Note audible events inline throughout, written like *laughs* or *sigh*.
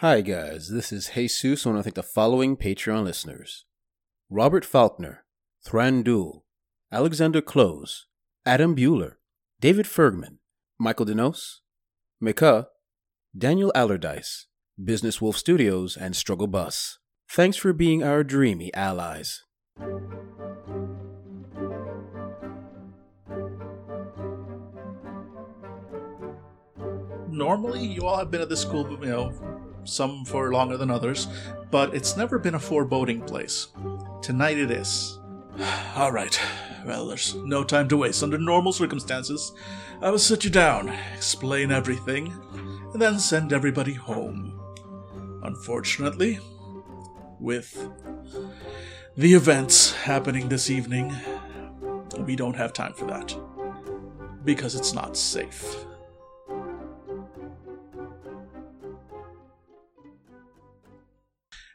Hi, guys. This is Jesus. And I want to thank the following Patreon listeners Robert Faulkner, Thranduil, Alexander Close, Adam Bueller, David Fergman, Michael Denos, Mika, Daniel Allardyce, Business Wolf Studios, and Struggle Bus. Thanks for being our dreamy allies. normally you all have been at this school, but you know, some for longer than others, but it's never been a foreboding place. Tonight it is. *sighs* all right. Well, there's no time to waste. Under normal circumstances, I will sit you down, explain everything, and then send everybody home. Unfortunately, with the events happening this evening, we don't have time for that. Because it's not safe.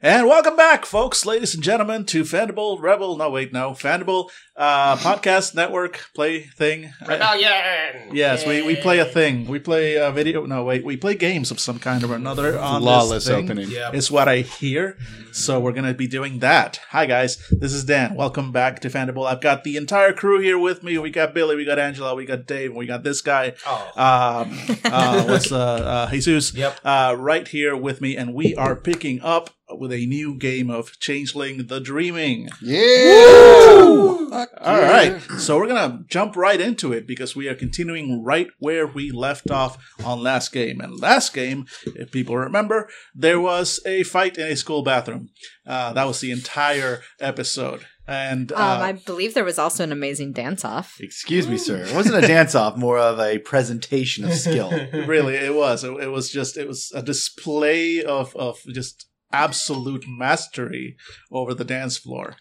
And welcome back, folks, ladies and gentlemen, to Fandible Rebel. No, wait, no, Fandible uh, Podcast Network play thing. Rebellion. Yes, we, we play a thing. We play a video. No, wait, we play games of some kind or another on Flawless this thing. opening. Yeah. Is what I hear. So we're gonna be doing that. Hi guys, this is Dan. Welcome back to Fandible. I've got the entire crew here with me. We got Billy, we got Angela, we got Dave, we got this guy. Oh. Um, uh, what's uh, uh, *laughs* Jesus? Yep. Uh, right here with me, and we are picking up with a new game of Changeling: The Dreaming. Yeah. All right, so we're gonna jump right into it because we are continuing right where we left off on last game. And last game, if people remember, there was a fight in a school bathroom. Uh, that was the entire episode, and uh, Um, I believe there was also an amazing dance off. Excuse me, sir. It wasn't a dance off, more of a presentation of skill. *laughs* really, it was. It, it was just. It was a display of of just absolute mastery over the dance floor.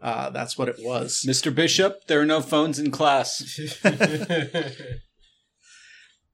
Uh, that's what it was. Mr. Bishop, there are no phones in class. *laughs*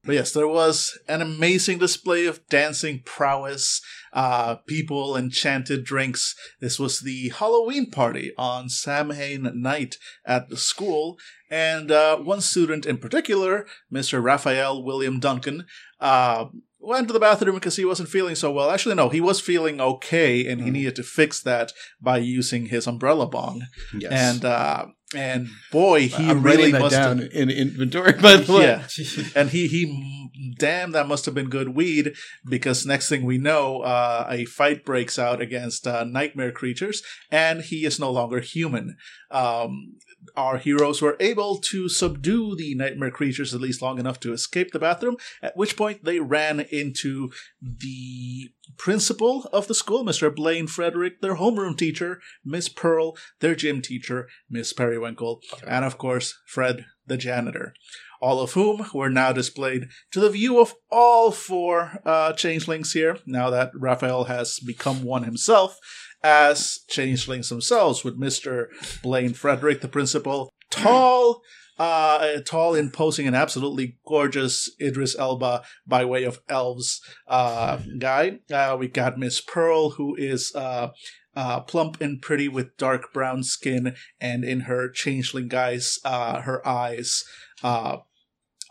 But yes, there was an amazing display of dancing prowess, uh, people, enchanted drinks. This was the Halloween party on Samhain night at the school, and uh, one student in particular, Mr. Raphael William Duncan, uh, went to the bathroom because he wasn't feeling so well. Actually, no, he was feeling okay, and he needed to fix that by using his umbrella bong. Yes. And uh, and boy, he I'm really must have- down in inventory, by the way. yeah. *laughs* and he he damn that must have been good weed because next thing we know uh, a fight breaks out against uh, nightmare creatures and he is no longer human um, our heroes were able to subdue the nightmare creatures at least long enough to escape the bathroom at which point they ran into the principal of the school mr blaine frederick their homeroom teacher miss pearl their gym teacher miss periwinkle and of course fred the janitor. All of whom were now displayed to the view of all four uh, changelings here, now that Raphael has become one himself, as changelings themselves, with Mr. Blaine Frederick, the principal, tall, uh, tall, imposing, and absolutely gorgeous Idris Elba by way of elves uh, guy. Uh, we got Miss Pearl, who is uh, uh, plump and pretty with dark brown skin, and in her changeling guise, uh, her eyes uh,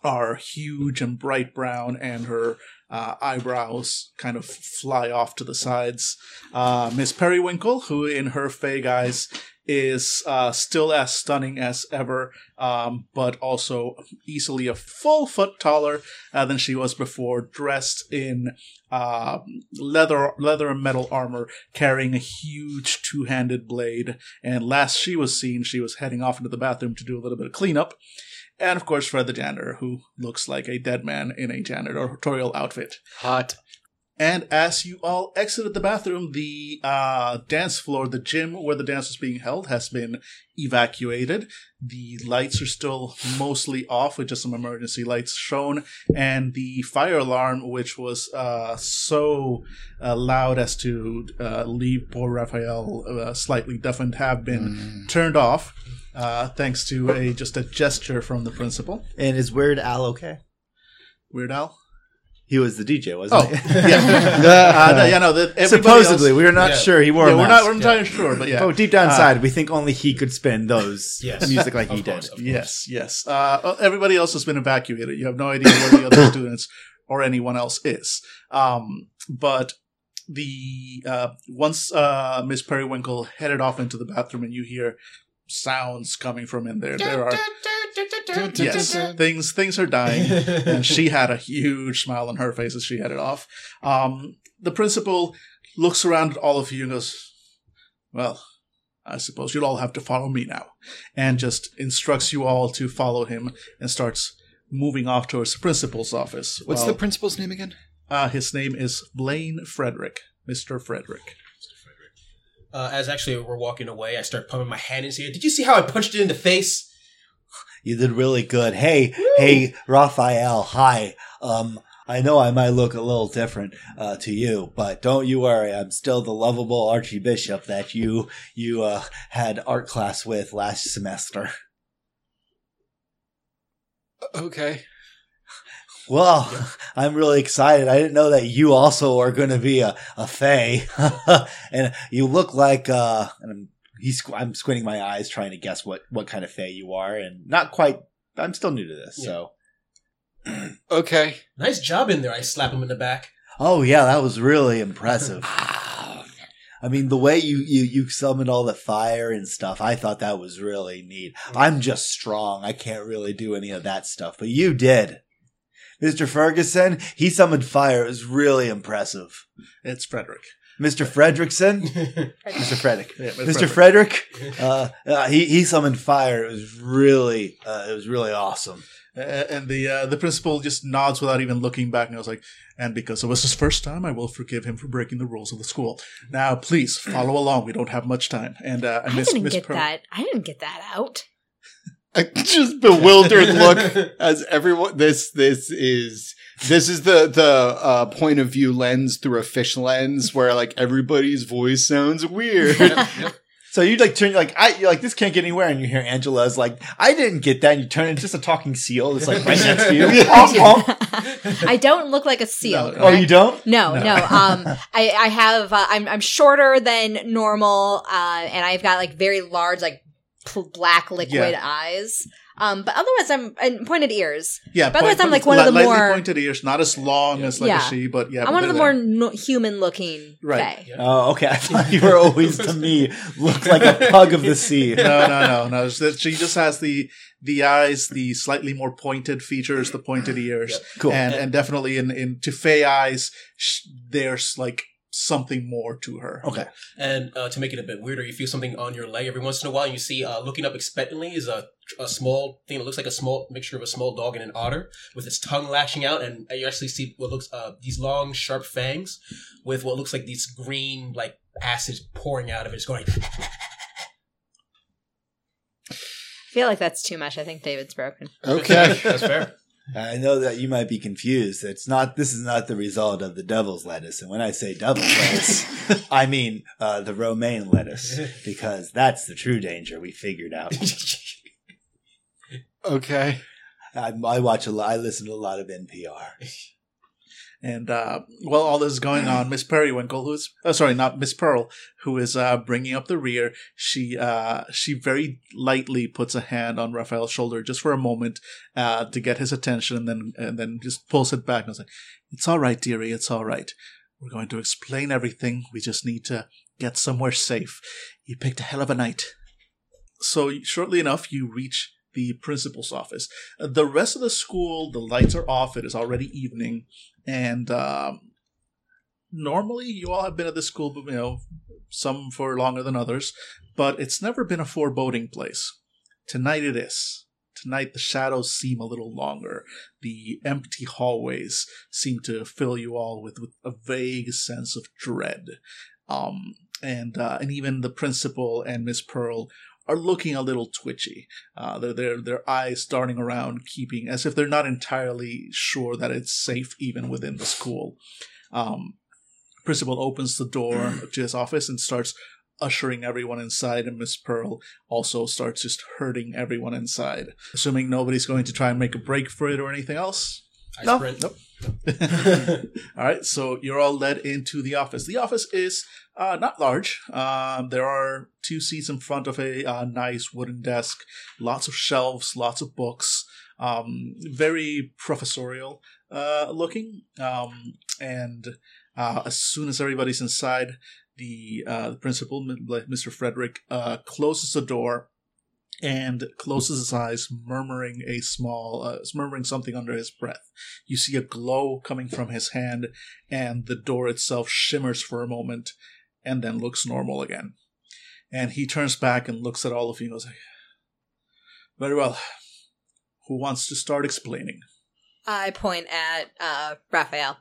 are huge and bright brown, and her uh, eyebrows kind of fly off to the sides. Uh, Miss Periwinkle, who in her fey guise is uh, still as stunning as ever, um, but also easily a full foot taller uh, than she was before, dressed in uh, leather, leather and metal armor, carrying a huge two-handed blade. And last she was seen, she was heading off into the bathroom to do a little bit of cleanup. And of course, Fred the janitor, who looks like a dead man in a janitorial outfit. Hot. And as you all exited the bathroom, the uh, dance floor, the gym where the dance was being held, has been evacuated. The lights are still mostly off, with just some emergency lights shown. And the fire alarm, which was uh, so uh, loud as to uh, leave poor Raphael uh, slightly deafened, have been turned off. Uh, thanks to a just a gesture from the principal. And is Weird Al okay? Weird Al. He was the DJ, wasn't Oh, he? *laughs* yeah. *laughs* uh, no, yeah, no. The, Supposedly, else- we are not Yeah. sure he wore yeah, a we're not. We're not entirely sure, but yeah. Oh, deep down Uh, inside, we think only he could spin those *laughs* Yes. music like he Of did. course, of course. Yes, yes. Uh, everybody else has been evacuated. You have no idea where the other students or anyone else is. Um, but the uh, once uh, Miss Periwinkle headed off into the bathroom, and you hear sounds coming from in there. There are yes, things things are dying, and she *laughs* had a huge smile on her face as she headed off. Um, the principal looks around at all of you and goes, "Well, I suppose you'll all have to follow me now," and just instructs you all to follow him and starts moving off towards the principal's office. What's Well, the principal's name again? uh, his name is Blaine Frederick, Mister Frederick. Uh, as actually we're walking away, I start pumping my hand into it. Did you see how I punched it in the face? You did really good. Hey, hey, Raphael. Hi. Um, I know I might look a little different uh, to you, but don't you worry. I'm still the lovable archbishop that you you uh, had art class with last semester. Okay. Well, *laughs* I'm really excited. I didn't know that you also are going to be a, a fae. *laughs* and you look like, uh, and I'm, he's, I'm squinting my eyes trying to guess what, what kind of fae you are and not quite, I'm still new to this. So, Okay. Nice job in there. I slap him in the back. oh yeah, that was really impressive. *laughs* I mean, the way you, you, you summoned all the fire and stuff, I thought that was really neat. I'm just strong. I can't really do any of that stuff, but you did. Mr. Ferguson, he summoned fire. It was really impressive. It's Frederick. Mr. Fredrickson, *laughs* Mr. Frederick, Yeah, Mr. Frederick, uh, uh, he he summoned fire. It was really, uh, it was really awesome. Uh, and the uh, the principal just nods without even looking back, and I was like, "And because it was his first time, I will forgive him for breaking the rules of the school. Now, please follow along. We don't have much time." And uh, and I Miss didn't Miss get Pearl- that. I didn't get that out. A *laughs* just bewildered look *laughs* as everyone. This this is this is the the uh, point of view lens through a fish lens where like everybody's voice sounds weird. *laughs* So you like turn, like I, you're like this can't get anywhere, and you hear Angela's like, I didn't get that, and you turn into just a talking seal that's like right next to you. Honk, honk. I don't look like a seal. No. Oh, you don't? No, No. no. Um, I, I have. Uh, I'm I'm shorter than normal, uh, and I've got like very large, like pl- black liquid Yeah. eyes. Um, but otherwise, I'm and pointed ears. Yeah, By the way, I'm like one of the more- pointed ears, not as long as like Yeah. a she, but yeah. I'm but one of the more no- human-looking Right. fae. Oh, okay. I thought you were always to me looked like a pug of the sea. *laughs* no, no, no, no. She just has the the eyes, the slightly more pointed features, the pointed ears, Cool. and and definitely in in to Fey eyes, sh- there's like something more to her. Okay. And uh, to make it a bit weirder, you feel something on your leg every once in a while. And you see, uh, looking up expectantly, is a, a small thing that looks like a small mixture of a small dog and an otter, with its tongue lashing out. And you actually see what looks uh, these long, sharp fangs, with what looks like these green like acids pouring out of it. It's going. I feel like that's too much. I think David's broken. okay. *laughs* that's fair. I know that you might be confused. It's not. This is not the result of the devil's lettuce. And when I say devil's lettuce, *laughs* I mean uh, the romaine lettuce, because that's the true danger we figured out. *laughs* Okay. I, I watch a lot. I listen to a lot of NPR. *laughs* And uh, while all this is going on, Miss Periwinkle, who's oh, sorry, not Miss Pearl, who is uh, bringing up the rear, she uh, she very lightly puts a hand on Raphael's shoulder just for a moment uh, to get his attention, and then and then just pulls it back and is like, "It's all right, dearie. It's all right. We're going to explain everything. We just need to get somewhere safe. You picked a hell of a night." So shortly enough, you reach the principal's office. Uh, The rest of the school, the lights are off. It is already evening and um, normally you all have been at this school, you know, some for longer than others, but it's never been a foreboding place. Tonight it is. Tonight the shadows seem a little longer. The empty hallways seem to fill you all with, with a vague sense of dread. Um, and uh, and even the principal and Miss Pearl are looking a little twitchy. Uh, their their their eyes darting around, keeping as if they're not entirely sure that it's safe even within the school. Um, principal opens the door *clears throat* to his office and starts ushering everyone inside, and Miss Pearl also starts just herding everyone inside. Assuming nobody's going to try and make a break for it or anything else. No. Nope. *laughs* all right, so you're all led into the office. The office is uh, not large. Um, there are two seats in front of a uh, nice wooden desk, lots of shelves, lots of books, um, very professorial uh, looking. Um, and Uh, as soon as everybody's inside, the, uh, the principal, Mr. Frederick, uh, closes the door and closes his eyes, murmuring a small, uh, murmuring something under his breath. You see a glow coming from his hand, and the door itself shimmers for a moment, and then looks normal again. And he turns back and looks at all of you and goes, like, "Very well. Who wants to start explaining?" I point at uh, Raphael.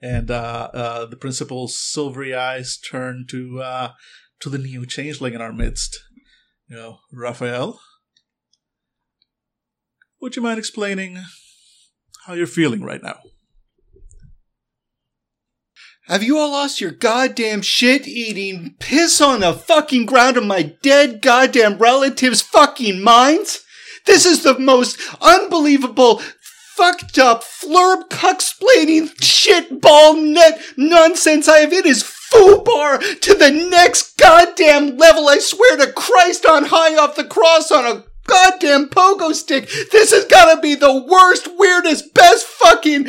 And uh, uh, the principal's silvery eyes turn to uh, to the new changeling in our midst. You know, Raphael, would you mind explaining how you're feeling right now? Have you all lost your goddamn shit eating piss on the fucking ground of my dead goddamn relatives' fucking minds? This is the most unbelievable, fucked up, flurb cucksplaining shit ball net nonsense I have. It is foobar to the next goddamn level. I swear to Christ on high off the cross on a goddamn pogo stick. This has gotta be the worst, weirdest, best fucking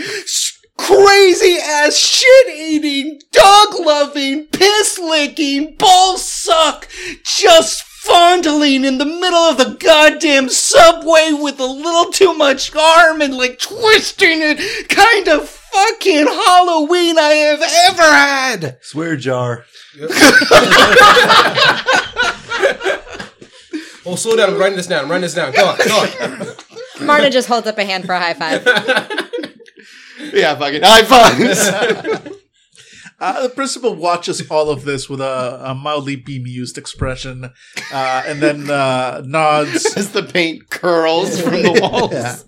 crazy ass shit eating, dog loving, piss licking, ball suck, just fondling in the middle of the goddamn subway with a little too much arm and like twisting it kind of fucking Halloween I have ever had. Swear jar. *laughs* Oh, slow down. I'm writing this down. I'm writing this down. Go on. Go on. Marna just holds up a hand for a high five. *laughs* Yeah, fucking high fives. *laughs* Uh, the principal watches all of this with a, a mildly bemused expression, uh, and then uh, nods. As the paint curls from the walls.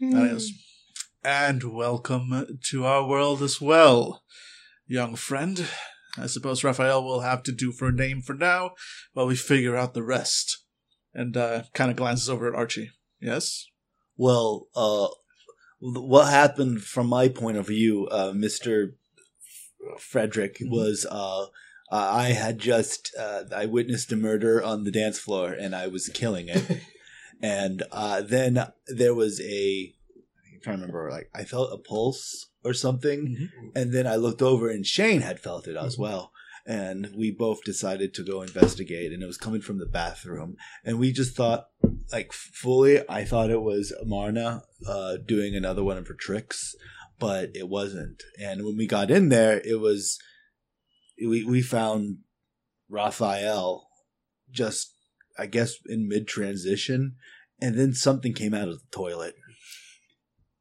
That is. And welcome to our world as well, young friend. I suppose Raphael will have to do for a name for now while we figure out the rest. And uh, kind of glances over at Archie. Yes? Well, uh, what happened from my point of view, uh, Mister Frederick, was uh, I had just uh, I witnessed a murder on the dance floor, and I was killing it. *laughs* and uh, then there was a I'm trying to remember, like I felt a pulse or something, and then I looked over, and Shane had felt it as well. And we both decided to go investigate, and it was coming from the bathroom. And we just thought, like fully, I thought it was Marna uh, doing another one of her tricks, but it wasn't. And when we got in there, it was we we found Raphael just, I guess, in mid transition, and then something came out of the toilet.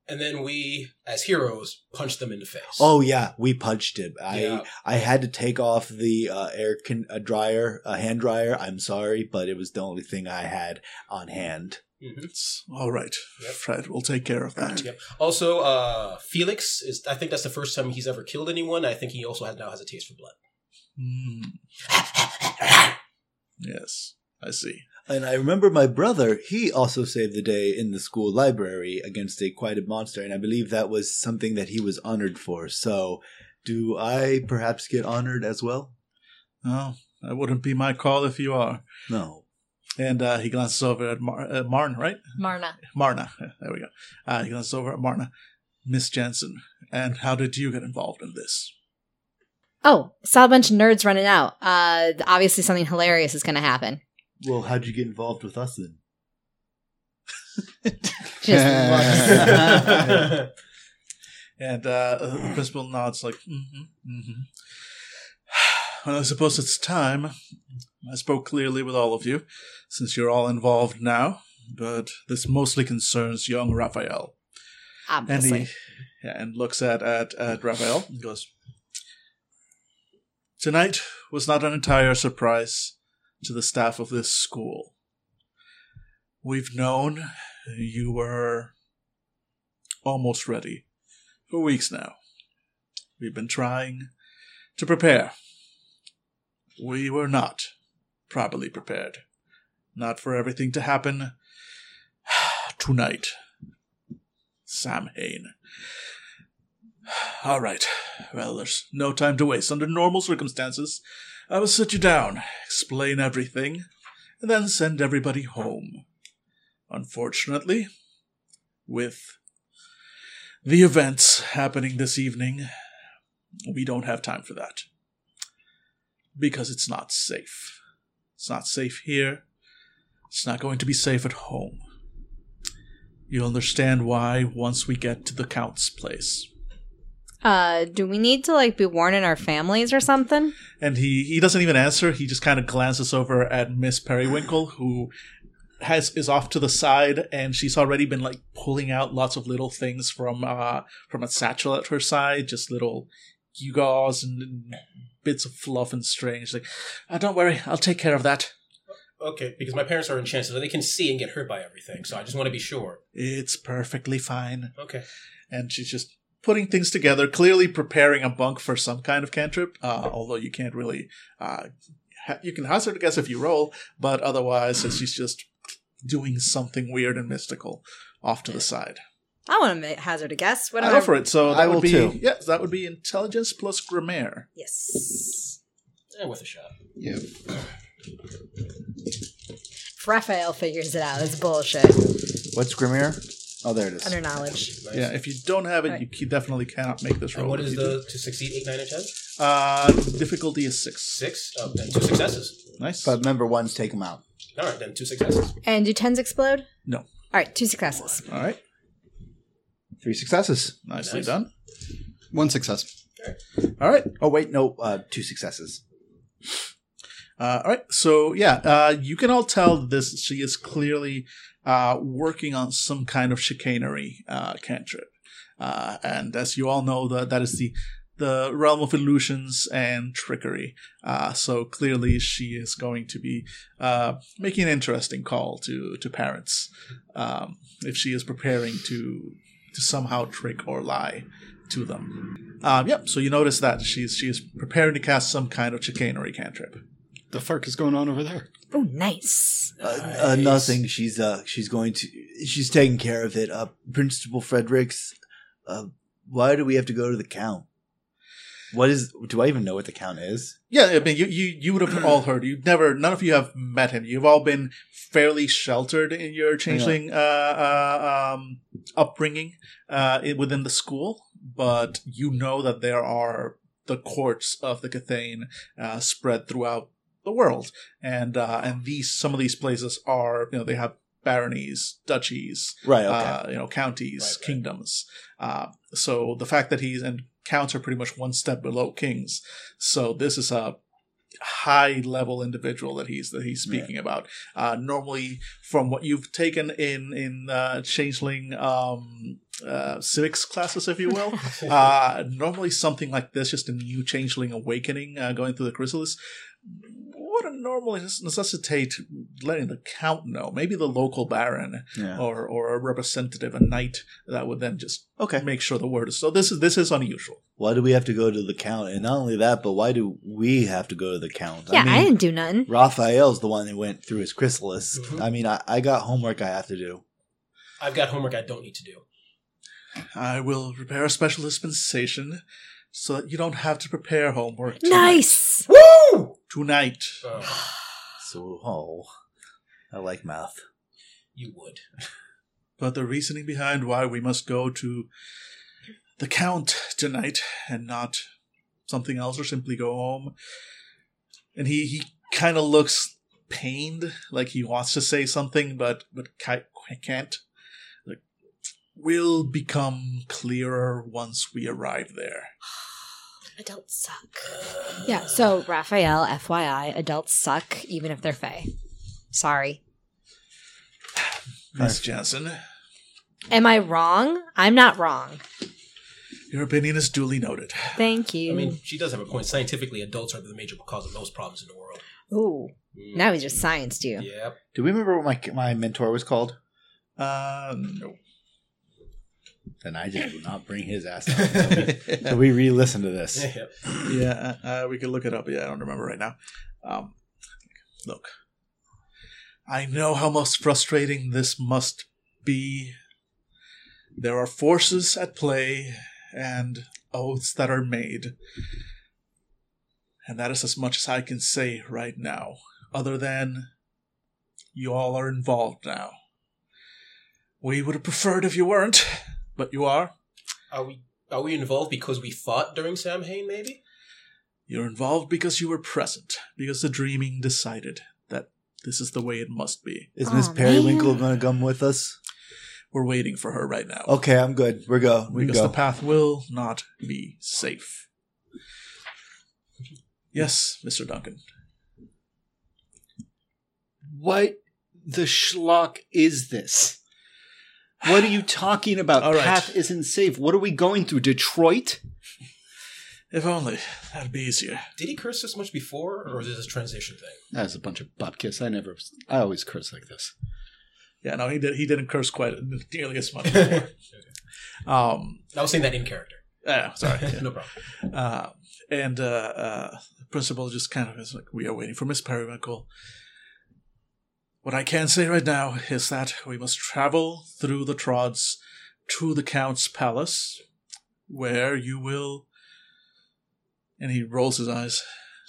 And then we, as heroes, punch them in the face. Oh yeah, we punched him. I Yeah. I had to take off the uh, air con- uh, dryer, uh, hand dryer. I'm sorry, but it was the only thing I had on hand. Mhm. It's all right. Yep. Fred, we'll take care of that. Yep. Also, uh, Felix is. I think that's the first time he's ever killed anyone. I think he also has, now has a taste for blood. Hmm. *laughs* Yes, I see. And I remember my brother, he also saved the day in the school library against a quieted monster, and I believe that was something that he was honored for. So, do I perhaps get honored as well? Oh, that wouldn't be my call if you are. No. And uh, he glances over at Mar- uh, Marn, right? Marna. Marna. There we go. Uh, he glances over at Marna. Miss Jansen, and how did you get involved in this? Oh, saw a bunch of nerds running out. Uh, obviously something hilarious is going to happen. Well, how'd you get involved with us then? Just *laughs* And uh, the principal nods like, mm-hmm, mm-hmm. *sighs* Well, I suppose it's time. I spoke clearly with all of you, since you're all involved now, but this mostly concerns young Raphael. And obviously. he yeah, and looks at, at, at Raphael and goes, Tonight was not an entire surprise to the staff of this school. We've known you were almost ready for weeks now. We've been trying to prepare. We were not properly prepared. Not for everything to happen *sighs* tonight. Sam Hain. All right. Well, there's no time to waste. Under normal circumstances, I will sit you down, explain everything, and then send everybody home. Unfortunately, with the events happening this evening, we don't have time for that. Because it's not safe. It's not safe here. It's not going to be safe at home. You'll understand why once we get to the Count's place. Uh, do we need to like be warning our families or something? And he, he doesn't even answer. He just kind of glances over at Miss Periwinkle, who has is off to the side, and she's already been like pulling out lots of little things from uh from a satchel at her side, just little gewgaws and, and bits of fluff and string. She's like, "Uh, "Don't worry, I'll take care of that. Okay, because my parents are enchanted, so they can see and get hurt by everything. So I just want to be sure. It's perfectly fine." Okay. And she's just putting things together, clearly preparing a bunk for some kind of cantrip. Uh, although you can't really, uh, ha- you can hazard a guess if you roll, but otherwise, she's just doing something weird and mystical off to the side. I want to hazard a guess. What am Go I? for it. So that I would will be too. yes, that would be intelligence plus Gremayre. Yes. Yeah, worth a shot. Yeah. Raphael figures it out, it's bullshit. What's Gremayre? Oh, there it is. Under knowledge. Nice. Yeah, if you don't have it, Right. you definitely cannot make this roll. And what If is you do- the to succeed eight, nine, and ten? uh difficulty is six? Six. Oh, then two successes. Nice. But remember, ones take them out. All right, then two successes. And do tens explode? No. All right, two successes. All right, Three successes. nicely Nice. done. One success. All right, Oh wait, no, uh, two successes. Uh, all right. So yeah, uh, you can all tell this. She is clearly uh, working on some kind of chicanery uh, cantrip, uh, and as you all know, that that is the the realm of illusions and trickery. Uh, so clearly, she is going to be uh, making an interesting call to to parents um, if she is preparing to to somehow trick or lie to them. Um, yep. So you notice that she's she is preparing to cast some kind of chicanery cantrip. The fuck is going on over there? Oh, nice. Uh, uh, nothing. She's uh, she's going to. She's taking care of it. Uh, Principal Fredericks. Uh, why do we have to go to the count? What is? Do I even know what the count is? Yeah, I mean, you, you, you would have *clears throat* all heard. You've never, none of you have met him. You've all been fairly sheltered in your changeling uh, uh, um, upbringing uh, within the school, but you know that there are the courts of the Kithain uh, spread throughout the world, and uh, and these some of these places are you know they have baronies, duchies, Right. Okay. uh, you know, counties, Right, right. kingdoms. Uh, so the fact that he's and counts are pretty much one step below kings. So this is a high level individual that he's that he's speaking about. Uh, normally, from what you've taken in in uh, changeling um, uh, civics classes, if you will, *laughs* uh, normally something like this, just a new changeling awakening uh, going through the chrysalis. Would normally necessitate letting the count know, maybe the local baron, yeah. or or a representative, a knight that would then just Okay. make sure the word is. So this is this is unusual. Why do we have to go to the count? And not only that, but why do we have to go to the count? Yeah, I, mean, I didn't do nothing. Raphael's the one who went through his chrysalis. Mhm. I mean, I, I got homework I have to do. I've got homework I don't need to do. I will prepare a special dispensation so that you don't have to prepare homework. tonight- Nice. Woo! Tonight. Oh, *sighs* So, oh, I like math. you would. But the reasoning behind why we must go to the Count tonight and not something else or simply go home. And he, he kind of looks pained, like he wants to say something, but, but ki- can't. Like, will become clearer once we arrive there. *sighs* Adults suck. Yeah, so Raphael, FYI, adults suck even if they're Fae. Sorry. Miss Jansen, Am I wrong? I'm not wrong. your opinion is duly noted. Thank you. I mean, she does have a point. Scientifically, adults are the major cause of most problems in the world. Ooh, now he just scienced you. Yep. Do we remember what my my mentor was called? Uh, no. Then I just will not bring his ass up. *laughs* so we re-listen to this. Yep. Yeah, uh, we could look it up. Yeah, I don't remember right now. Um, look, I know how most frustrating this must be. There are forces at play and oaths that are made. And that is as much as I can say right now, other than you all are involved now. We would have preferred if you weren't, but you are. Are we are we involved because we fought during Samhain? Maybe. You're involved because you were present, because the dreaming decided that this is the way it must be. Is Aw, Miss Periwinkle going to come with us? We're waiting for her right now. Okay, I'm good. We're go. We because go. the path will not be safe. Yes, Mr. Duncan. What the schlock is this? What are you talking about? All right. Path isn't safe. What are we going through? Detroit? If only that'd be easier. Did he curse this much before, or is this a transition thing? That's a bunch of bupkis. I never. I always curse like this. Yeah, no, he did. He didn't curse quite nearly as much. Before. *laughs* I um, was saying that in character. yeah, sorry. Yeah. *laughs* no problem. Uh, and uh, uh, the principal just kind of is like, "We are waiting for Miss Periwinkle." What I can say right now is that we must travel through the Trods to the Count's palace, where you will. And he rolls his eyes.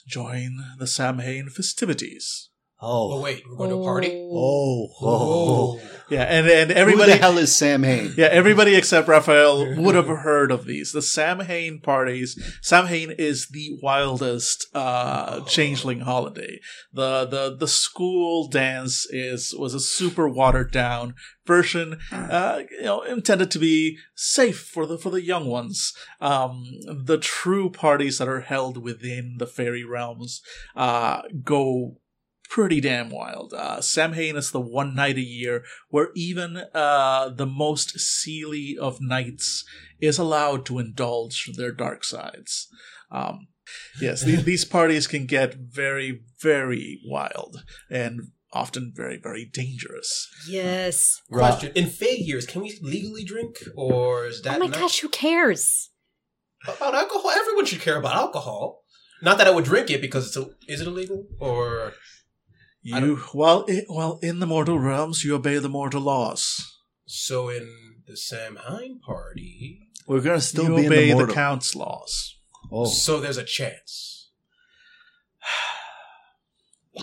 Join the Samhain festivities. Oh oh. wait, we're going to a party. Oh. Oh. Yeah, and and Who everybody. the hell is Sam Hain? Yeah, everybody except Raphael would have heard of these. The Samhain parties. Samhain is the wildest uh, changeling holiday. The the the school dance is was a super watered down version, uh, you know, intended to be safe for the for the young ones. Um, the true parties that are held within the fairy realms uh, go pretty damn wild. Uh, Samhain is the one night a year where even uh, the most seely of knights is allowed to indulge their dark sides. Um, yes, these, these *laughs* parties can get very, very wild and often very, very dangerous. Yes. Question: In Fey years, can we legally drink, or is that Oh my not- gosh, who cares? about alcohol? Everyone should care about alcohol. Not that I would drink it because it's a, is it illegal or I You, well, i well, in the mortal realms, you obey the mortal laws. so in the Samhain party. We're gonna still you be in obey the the, mortal. count's laws. oh. oh. So there's a chance. *sighs*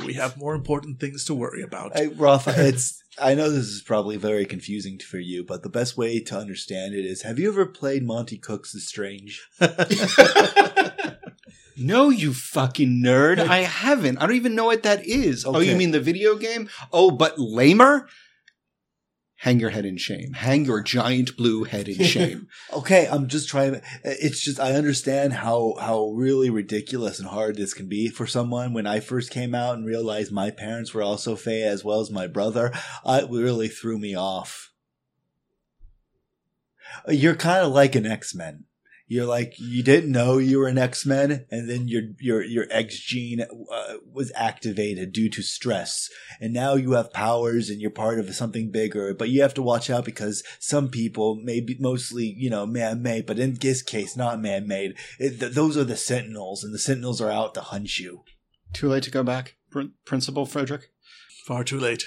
We have more important things to worry about. Hey, Rafa, it's. I know this is probably very confusing for you, but the best way to understand it is: Have you ever played Monte Cook's The Strange? *laughs* *laughs* No, you fucking nerd. I haven't. I don't even know what that is. Oh, you mean the video game? Oh, but lamer? Hang your head in shame. Hang your giant blue head in *laughs* shame. Okay, I'm just trying. It's just I understand how how really ridiculous and hard this can be for someone. When I first came out and realized my parents were also Fae as well as my brother, it really threw me off. You're kind of like an X Men. You're like you didn't know you were an X Men, and then your your your X gene uh, was activated due to stress, and now you have powers and you're part of something bigger. But you have to watch out because some people, maybe mostly you know man made, but in this case not man made. Th- those are the Sentinels, and the Sentinels are out to hunt you. Too late to go back, Prin- Principal Frederick? Far too late.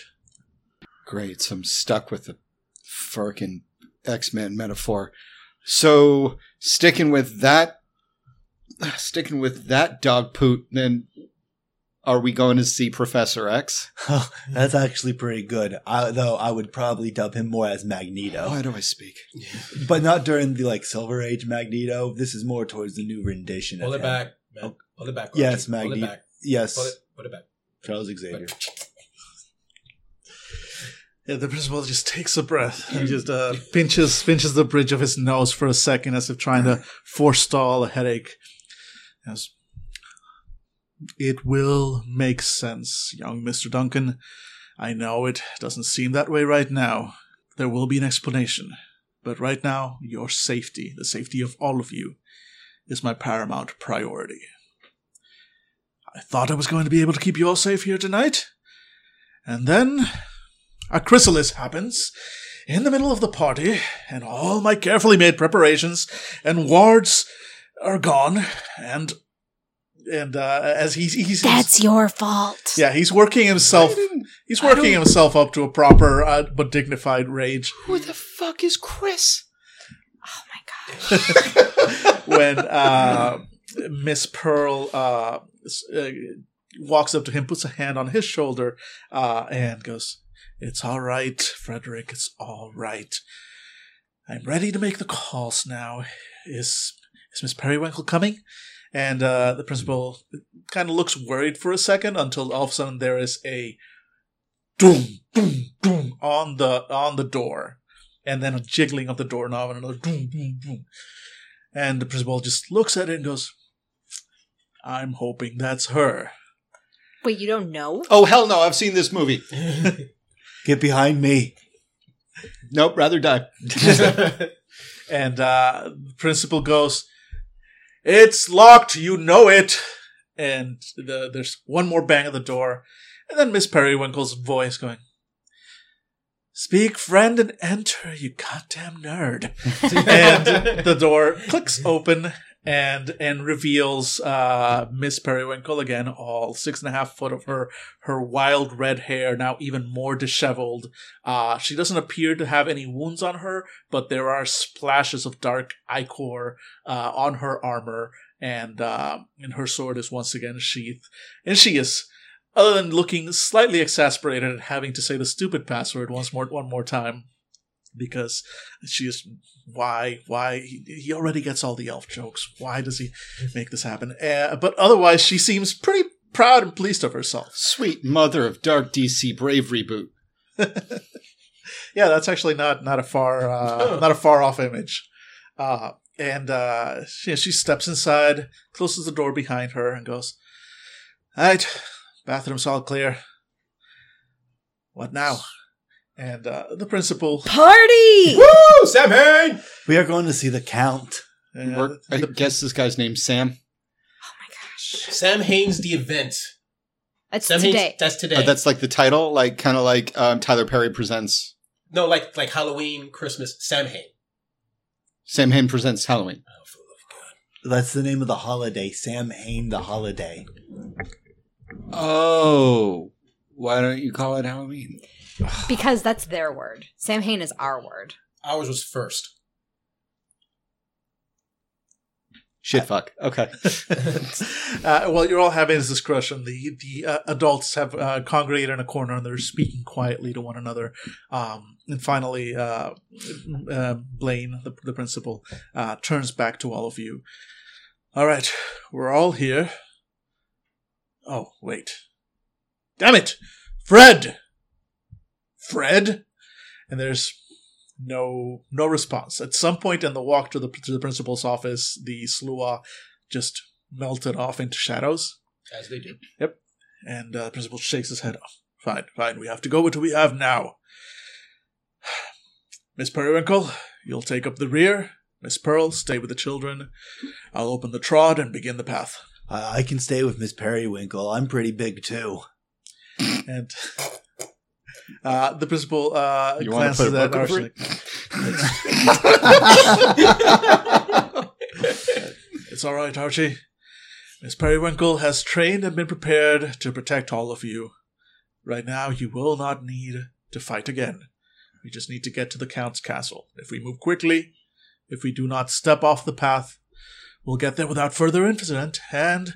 Great, so I'm stuck with the fucking X Men metaphor. So sticking with that, sticking with that dog poot, then are we going to see Professor X? *laughs* That's actually pretty good. I, though I would probably dub him more as Magneto, Why do I speak? *laughs* but not during the like Silver Age Magneto. This is more towards the new rendition. Pull of it him. back, man. Pull it back. Yes, Archie. Pull Magneto. Yes, Pull it. Put it back. Charles Xavier. Yeah, the principal just takes a breath and just uh, pinches pinches the bridge of his nose for a second, as if trying to forestall a headache. Yes, it will make sense, young Mister Duncan. I know it doesn't seem that way right now. There will be an explanation, but right now, your safety, the safety of all of you, is my paramount priority. I thought I was going to be able to keep you all safe here tonight, and then a chrysalis happens in the middle of the party, and all my carefully made preparations and wards are gone, and and uh, as he's he's, That's your fault. yeah he's working himself he's working himself up to a proper uh, but dignified rage Who the fuck is Chris? Oh my god. *laughs* *laughs* when uh, Miss Pearl uh, uh, walks up to him, puts a hand on his shoulder, uh, and goes, "It's all right, Frederick. It's all right. I'm ready to make the calls now. Is is Miss Periwinkle coming? And uh, the principal kind of looks worried for a second until all of a sudden there is a doom, doom, doom on the on the door, and then a jiggling of the doorknob and another doom, doom, doom. And the principal just looks at it and goes, "I'm hoping that's her." Wait, you don't know? Oh hell no! I've seen this movie. *laughs* Get behind me. Nope, rather die. *laughs* And uh, the principal goes, "It's locked. You know it." And the, there's one more bang at the door, and then Miss Periwinkle's voice going, "Speak, friend, and enter, you goddamn nerd." *laughs* and the door clicks open and and reveals uh, Miss Periwinkle again, all six and a half foot of her her wild red hair, now even more disheveled. Uh, she doesn't appear to have any wounds on her, but there are splashes of dark ichor uh, on her armor, and uh, and her sword is once again sheathed, and she is. Other than looking slightly exasperated at having to say the stupid password once more, one more time, because she is why why he, he already gets all the elf jokes. Why does he make this happen? Uh, but otherwise she seems pretty proud and pleased of herself. Sweet mother of dark DC brave reboot. *laughs* yeah that's actually not not a far uh, not a far off image. Uh, and uh, she, she steps inside closes the door behind her and goes all right bathroom's all clear. What now and uh, the principal Party! Woo! Sam Hain! We are going to see the count. uh, We're- I guess this guy's name's Sam. Oh my gosh. Sam Hain's the event. That's Sam today. Hain's, that's today. Oh, that's like the title, like kind of like um, Tyler Perry presents. no, like like Halloween, Christmas. Sam Hain. Sam Hain presents Halloween. Oh, for the love of God. That's the name of the holiday. Sam Hain the holiday. Oh, why don't you call it Halloween? Because that's their word. Sam Hain is our word. Ours was first. Shit, fuck. Okay. *laughs* uh, well, you're all having this discussion. The the uh, adults have uh, congregated in a corner and they're speaking quietly to one another. Um, and finally, uh, uh, Blaine, the, the principal, uh, turns back to all of you. All right, we're all here. Oh, wait. Damn it! Fred! Fred? And there's no no response. At some point in the walk to the to the principal's office, the Sluagh just melted off into shadows, As they do. Yep. And uh, the principal shakes his head off. Fine, fine, we have to go with what we have now. Miss Periwinkle, you'll take up the rear. Miss Pearl, stay with the children. I'll open the trod and begin the path. I, I can stay with Miss Periwinkle. I'm pretty big too. And uh, the principal uh, You wanna glances put a at book over Archie. It's all right, Archie. Miss Periwinkle has trained and been prepared to protect all of you. Right now, you will not need to fight again. We just need to get to the Count's castle. If we move quickly, if we do not step off the path, we'll get there without further incident, and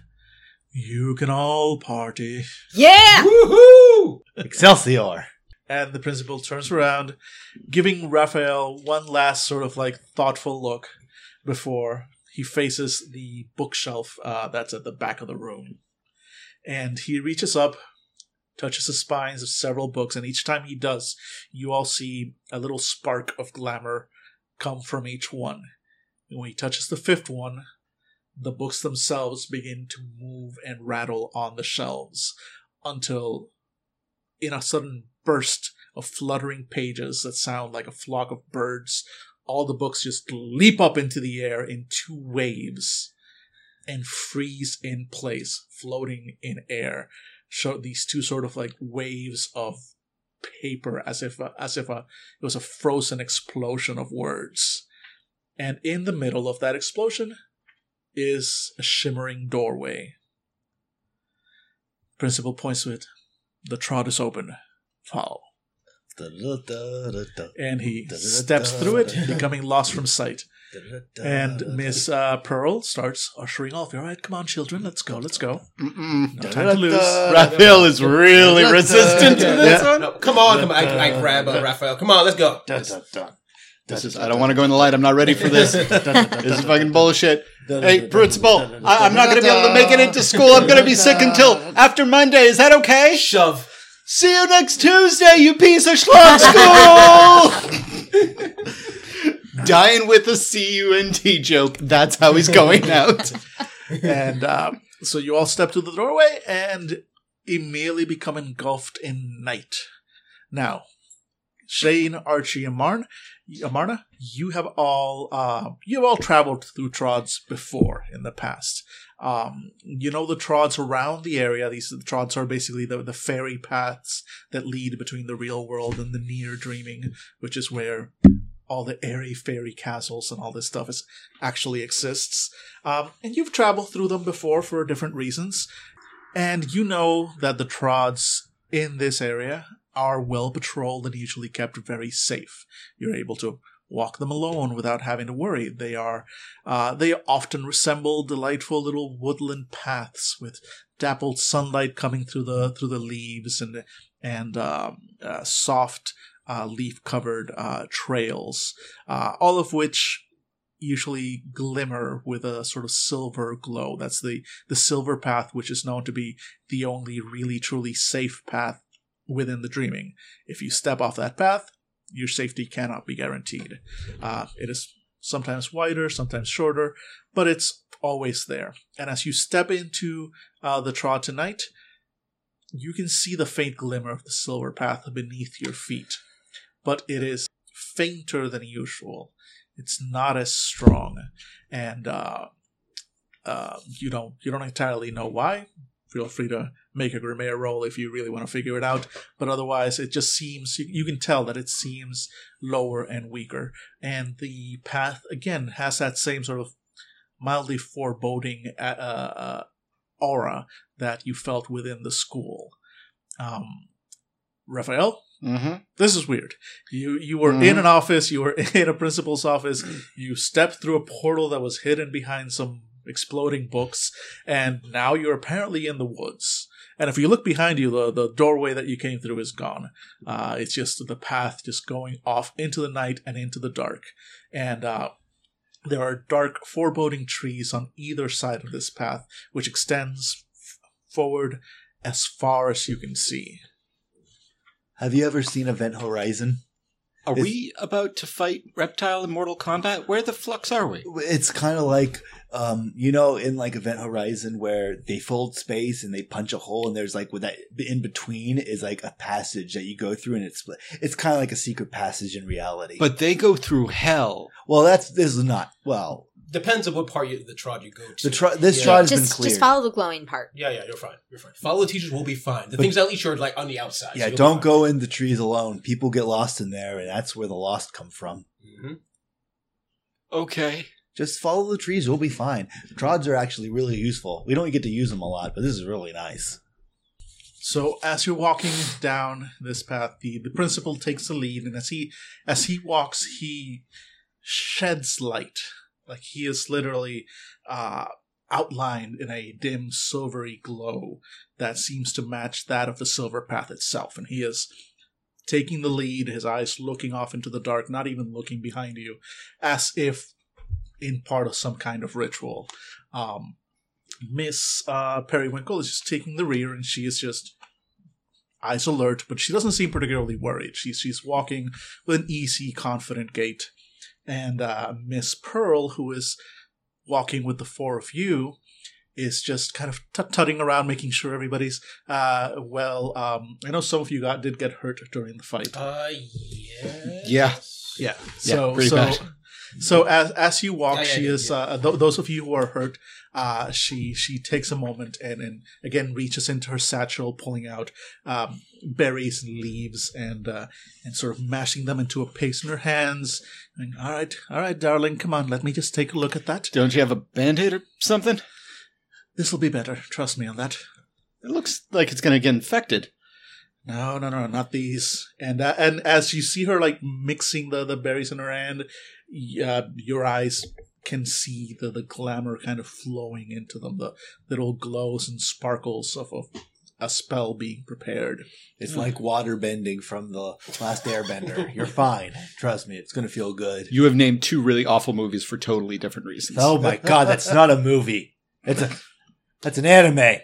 you can all party. Yeah! Woohoo! Excelsior! And the principal turns around, giving Raphael one last sort of like thoughtful look before he faces the bookshelf uh, that's at the back of the room. And he reaches up, touches the spines of several books, and each time he does, you all see a little spark of glamour come from each one. And when he touches the fifth one, the books themselves begin to move and rattle on the shelves until in a sudden burst of fluttering pages that sound like a flock of birds, all the books just leap up into the air in two waves and freeze in place, floating in air. Show these two sort of like waves of paper, as if a, as if a, it was a frozen explosion of words. And in the middle of that explosion is a shimmering doorway. Principal points to it. The trod is open. Follow. And he steps through it, becoming lost from sight. And Miss uh, Pearl starts ushering off. All right, come on, children, let's go, let's go. Mm-mm. No time to lose. *laughs* Raphael is really *laughs* resistant to this Yeah. one. No, come on, come on. I, I grab uh, Raphael. Come on, let's go. This is. I don't want to go in the light. I'm not ready for this. *laughs* this is fucking bullshit. Hey, principal, I, I'm not going to be able to make it into school. I'm going to be sick until after Monday. Is that okay? Shove. See you next Tuesday, you piece of schlub school. *laughs* Dying with a C U N T joke. That's how he's going out. and um, so you all step through the doorway and immediately become engulfed in night. Now, Shane, Archie, and Marn, Amarna, you have all uh, you have all traveled through trods before in the past. Um, you know the trods around the area. These the trods are basically the, the fairy paths that lead between the real world and the near dreaming, which is where all the airy fairy castles and all this stuff is actually exists. Um, and you've traveled through them before for different reasons, and you know that the trods in this area are well patrolled and usually kept very safe. You're able to walk them alone without having to worry. They are uh, they often resemble delightful little woodland paths with dappled sunlight coming through the through the leaves and and um, uh, soft uh, leaf covered uh, trails, uh, all of which usually glimmer with a sort of silver glow. That's the the silver path, which is known to be the only really truly safe path within the dreaming. If you step off that path, your safety cannot be guaranteed. Uh, it is sometimes wider, sometimes shorter, but it's always there. And as you step into uh, the trod tonight, you can see the faint glimmer of the silver path beneath your feet, but it is fainter than usual. It's not as strong, and uh, uh, you don't you don't entirely know why. Feel free to make a Gremayre roll if you really want to figure it out. But otherwise, it just seems you, can tell that it seems lower and weaker, and the path again has that same sort of mildly foreboding uh, uh, aura that you felt within the school. Um, Raphael, Mm-hmm. this is weird. You you were Mhm. in an office, you were *laughs* in a principal's office, you stepped through a portal that was hidden behind some exploding books, and now you're apparently in the woods. And if you look behind you, the, the doorway that you came through is gone. Uh, it's just the path just going off into the night and into the dark. And uh, there are dark, foreboding trees on either side of this path, which extends f- forward as far as you can see. Have you ever seen Event Horizon? Are Is- we about to fight Reptile in Mortal Kombat? Where the flux are we? It's kind of like, um, you know, in like Event Horizon where they fold space and they punch a hole, and there's like with that in between is like a passage that you go through, and it's it's kind of like a secret passage in reality. But they go through hell. well, that's this is not well. Depends on what part of the trod you go to. The tr- this Yeah. trod has been Just cleared. just follow the glowing part. Yeah, yeah, you're fine. You're fine. Follow the teachers will be fine. The But- things at least you're like on the outside. yeah, don't go in the trees alone. People get lost in there, and that's where the lost come from. Mm-hmm. Okay. Just follow the trees; you'll be fine. Trods are actually really useful. We don't get to use them a lot, but this is really nice. So as you're walking down this path, the, the principal takes the lead, and as he as he walks, he sheds light. Like he is literally uh, outlined in a dim silvery glow that seems to match that of the silver path itself. And he is taking the lead, his eyes looking off into the dark, not even looking behind you, as if in part of some kind of ritual. Um, Miss uh, Periwinkle is just taking the rear, and she is just eyes alert, but she doesn't seem particularly worried. She's she's walking with an easy, confident gait, and uh, Miss Pearl, who is walking with the four of you, is just kind of tut tutting around, making sure everybody's uh, well. Um, I know some of you got did get hurt during the fight. Uh, yeah. Yeah. Yeah. So pretty so bad. So as as you walk, Yeah, yeah, she yeah, is uh, th- those of you who are hurt. Uh, she she takes a moment and, and again reaches into her satchel, pulling out um, berries and leaves and uh, and sort of mashing them into a paste in her hands. And, all right, all right, darling, come on, let me just take a look at that. Don't you have a band-aid or something? This will be better. Trust me on that. It looks like it's going to get infected. No, no, no, not these. And uh, and as you see her like mixing the, the berries in her hand, y- uh, your eyes can see the, the glamour kind of flowing into them, the little glows and sparkles of, of a spell being prepared. It's like water bending from the last Airbender. *laughs* You're fine. Trust me, it's gonna feel good. You have named two really awful movies for totally different reasons. Oh my god, that's not a movie. It's a that's an anime.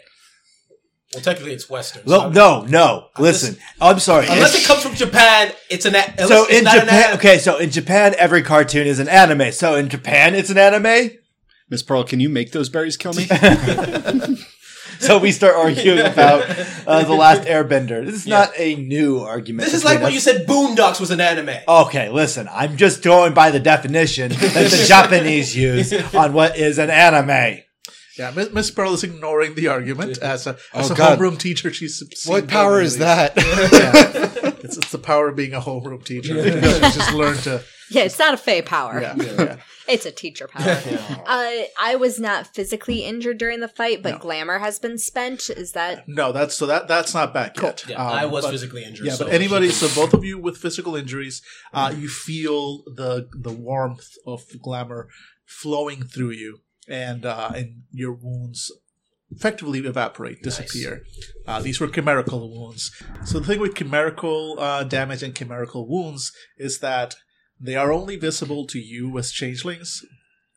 Well, technically, it's Western. so Well, I'm- no, no. Listen, I'm sorry. Unless it comes from Japan, it's an. a- so it's in not an Japan, anime. okay, so in Japan, every cartoon is an anime. So in Japan, it's an anime. Miss Pearl, can you make those berries kill me? *laughs* *laughs* So we start arguing about uh, the last Airbender. This is not a new argument. This is like between when you said Boondocks was an anime. Okay, listen. I'm just going by the definition that the *laughs* Japanese use on what is an anime. Yeah, Miss, Miss Pearl is ignoring the argument as a as Oh, a God. homeroom teacher. She's what power is that? *laughs* Yeah. it's, it's the power of being a homeroom teacher. Yeah. She's just learned to. *laughs* Yeah, it's not a fey power. Yeah, yeah. It's a teacher power. *laughs* uh, I was not physically injured during the fight, but No. glamour has been spent. Is that No, that's so that that's not back yet. Yeah, Um, I was but- physically injured. Yeah, so but anybody, so both of you with physical injuries, uh, you feel the the warmth of glamour flowing through you, and uh, and your wounds effectively evaporate, disappear. Uh, these were chimerical wounds. So the thing with chimerical uh, damage and chimerical wounds is that they are only visible to you as changelings.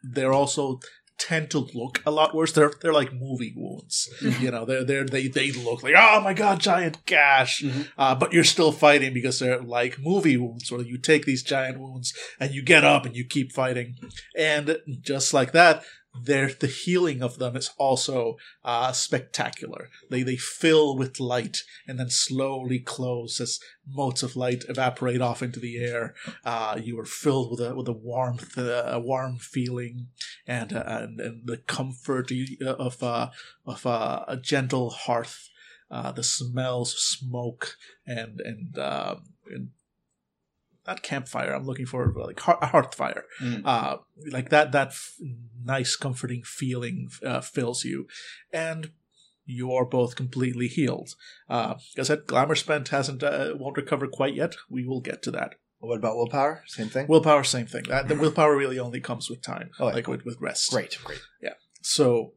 They're also tend to look a lot worse. They're they're like movie wounds. you know, they're they're they they look like oh my god, giant gash. Uh, but you're still fighting because they're like movie wounds, where you take these giant wounds and you get up and you keep fighting. And just like that, there the healing of them is also uh, spectacular. They they fill with light and then slowly close as motes of light evaporate off into the air. Uh, you are filled with a with a warmth, uh, a warm feeling, and uh, and and the comfort of uh, of uh, a gentle hearth. Uh, the smells of smoke and and, uh, and not campfire. I'm looking for like hearth, a hearth fire. Mm. Uh, like that that f- nice comforting feeling uh, fills you, and you are both completely healed. Uh, like I said, glamour spent hasn't uh, won't recover quite yet. We will get to that. What about willpower? Same thing. Willpower, same thing. That the willpower really only comes with time, Oh, yeah. like with with rest. great, great. Yeah. So,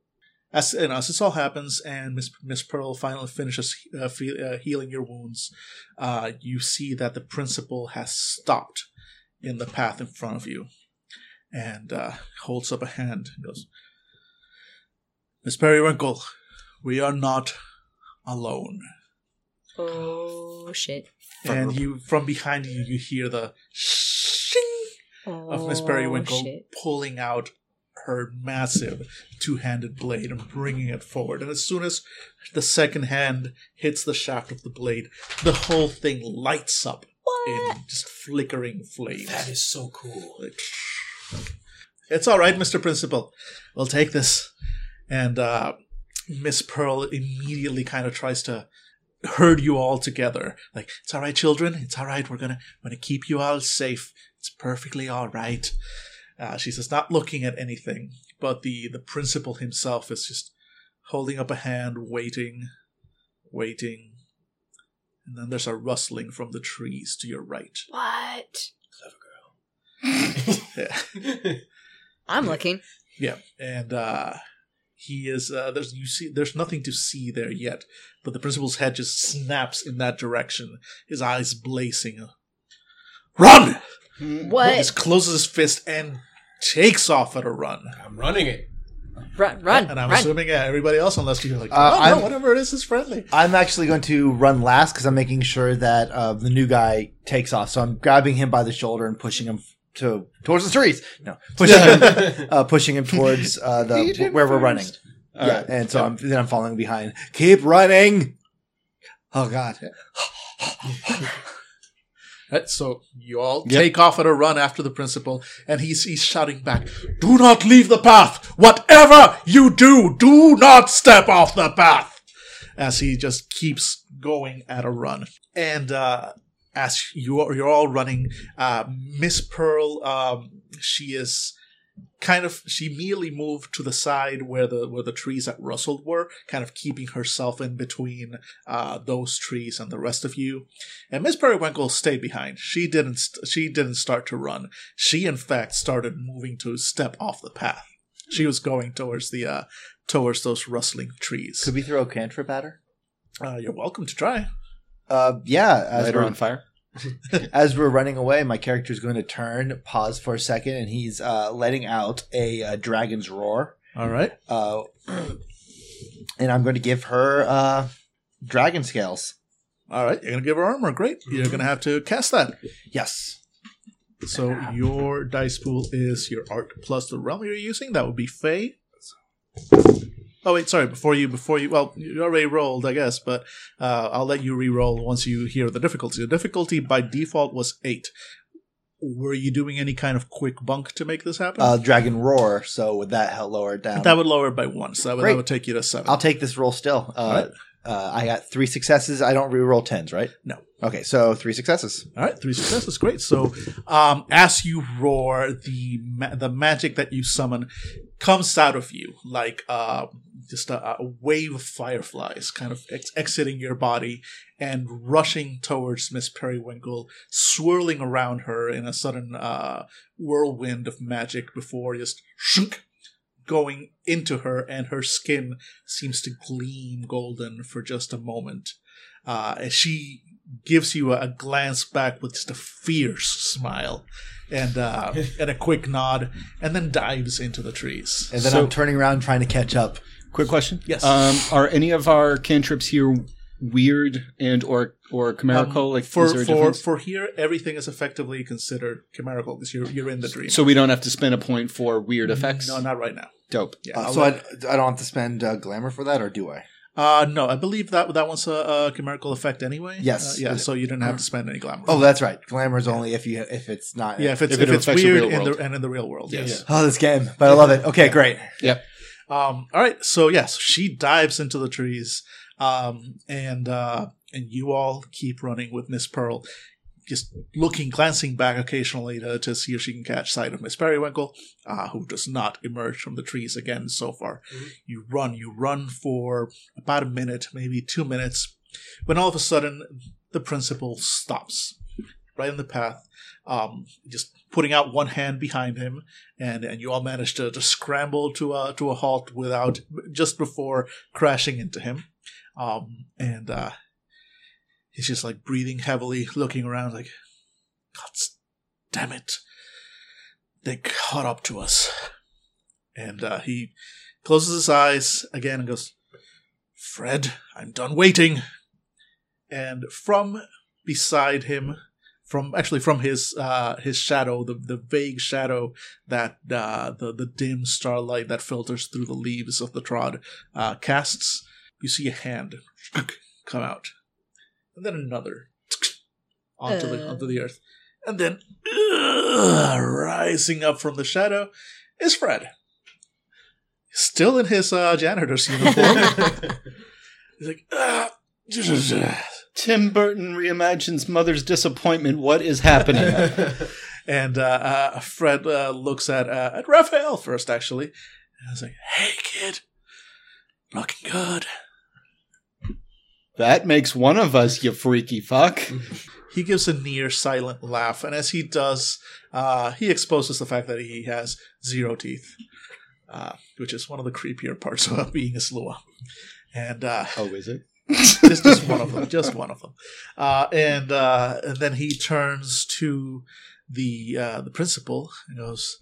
as you know, as this all happens, and Miss Miss Pearl finally finishes uh, fe- uh, healing your wounds, uh, you see that the principal has stopped in the path in front of you, and uh, holds up a hand and goes, "Miss Periwinkle, we are not alone." oh shit? And you, from behind you, you hear the shing of Miss Oh, Periwinkle shit. pulling out her massive two-handed blade and bringing it forward. And as soon as the second hand hits the shaft of the blade, the whole thing lights up in just flickering flames. that is so cool. Like, it's all right, Mr. Principal. We'll take this. And uh, Miss Pearl immediately kind of tries to herd you all together. Like, it's all right, children. It's all right. We're gonna, we're gonna keep you all safe. It's perfectly all right. Uh, she says, not looking at anything, but the the principal himself is just holding up a hand, waiting, waiting. And then there's a rustling from the trees to your right. What? Clever girl. *laughs* yeah. I'm looking. Yeah, and uh, he is. Uh, there's you see. There's nothing to see there yet, but the principal's head just snaps in that direction. His eyes blazing. Run! He What? just closes his fist and takes off at a run. I'm running it. Run, run, And I'm run. assuming yeah, everybody else, unless you're like, Uh, oh no, I'm- whatever it is, is friendly. I'm actually going to run last because I'm making sure that uh, the new guy takes off. So I'm grabbing him by the shoulder and pushing him to towards the trees. No, pushing him, *laughs* uh, pushing him towards uh, *laughs* the where we're running. All yeah, right. and so I'm then I'm following behind. Keep running. Oh God! *laughs* Right, so you all Yep. take off at a run after the principal, and he's he's shouting back, "Do not leave the path! Whatever you do, do not step off the path!" As he just keeps going at a run, and uh, as you are, you're all running, uh, Miss Pearl, um, she is kind of she immediately moved to the side where the where the trees that rustled were, kind of keeping herself in between uh, those trees and the rest of you. And Miss Periwinkle stayed behind. She didn't. St- she didn't start to run. She, in fact, started moving to step off the path. She was going towards the uh, towards those rustling trees. Could we throw a cantrip at her? Uh, you're welcome to try. Uh, yeah. As Light her we're, on fire. *laughs* as we're running away, my character is going to turn, pause for a second, and he's uh, letting out a, uh dragon's roar. All right. Uh, *clears throat* and I'm going to give her uh, dragon scales. All right. You're gonna give her armor. Great. You're gonna have to cast that. Yes. So your dice pool is your art plus the realm you're using. That would be Fey. Oh wait, sorry. Before you, before you, well, you already rolled, I guess, but uh, I'll let you re-roll once you hear the difficulty. The difficulty by default was eight. Were you doing any kind of quick bunk to make this happen? Uh, dragon roar. So would that help lower it down? that would lower it by one, so that would, that would take you to 7 I'll take this roll still. Uh, Alright. uh, I got three successes. I don't re-roll tens, right? No. Okay, so three successes. All right, three successes, great. So, um, as you roar, the ma- the magic that you summon comes out of you like uh, just a, a wave of fireflies, kind of ex- exiting your body and rushing towards Miss Periwinkle, swirling around her in a sudden uh, whirlwind of magic before just shunk, going into her, and her skin seems to gleam golden for just a moment. Uh, as she gives you a, a glance back with just a fierce smile and uh, and a quick nod, and then dives into the trees. And then So- I'm turning around trying to catch up. Quick question. Yes. Um, are any of our cantrips here weird and or or chimerical? Um, like for is there a for difference? for here, everything is effectively considered chimerical because you're you're in the dream. so we don't have to spend a point for weird effects. no, not right now. Dope. Yeah. Uh, so I, I don't have to spend uh, glamour for that, or do I? Uh, no, I believe that that one's a, a chimerical effect anyway. Yes. Uh, yeah. So you didn't have to spend any glamour. Oh, that's right. Glamour is only if you if it's not. yeah. If it's if if, it it's affects the weird in the and in the real world, yes. Yeah. Oh, this game, but I love it. Okay, great. Yep. Um, all right, so yes, she dives into the trees, um, and uh, and you all keep running with Miss Pearl, just looking, glancing back occasionally to, to see if she can catch sight of Miss Periwinkle, uh, who does not emerge from the trees again so far. Mhm. You run, you run for about a minute, maybe two minutes, when all of a sudden the principal stops right in the path, um, just putting out one hand behind him, and and you all manage to, to scramble to a to a halt without just before crashing into him, um, and uh, he's just like breathing heavily, looking around, like, God damn it, they caught up to us, and uh, he closes his eyes again and goes, Fred, I'm done waiting, and from beside him from actually from his uh his shadow the the vague shadow that uh the the dim starlight that filters through the leaves of the trod uh casts you see a hand come out and then another *tsk* onto the Uh. onto the earth and then uh, *clears throat* rising up from the shadow is Fred still in his uh janitor's *laughs* uniform he's like uh, Tim Burton reimagines Mother's Disappointment. What is happening? *laughs* And uh, uh, Fred uh, looks at uh, at Raphael first, actually, and is like, "Hey, kid, looking good." That makes one of us, you freaky fuck. *laughs* He gives a near silent laugh, and as he does, uh, he exposes the fact that he has zero teeth, uh, which is one of the creepier parts *laughs* about being a Sluagh. And uh, Oh, is it? *laughs* just, just one of them, just one of them. Uh, and uh, and then he turns to the uh, the principal and goes,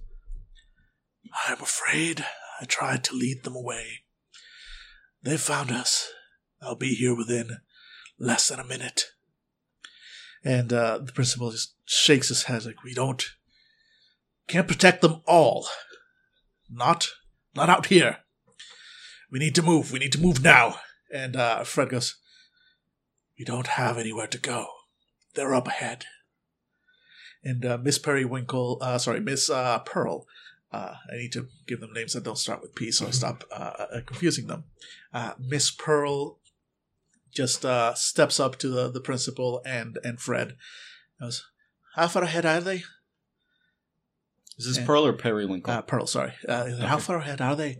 "I'm afraid I tried to lead them away. They found us. I'll be here within less than a minute." And uh, the principal just shakes his head like, "We don't can't protect them all. Not not out here. We need to move. We need to move now." And uh, Fred goes, We don't have anywhere to go. They're up ahead. And uh, Miss Periwinkle, uh, sorry, Miss uh, Pearl, uh, I need to give them names that don't start with P, so I stop uh, uh, confusing them. Uh, Miss Pearl just uh, steps up to the, the principal and, and Fred. Goes, How far ahead are they? Is this Yeah. Pearl or Periwinkle? Uh, Pearl, sorry. Uh, How far ahead are they?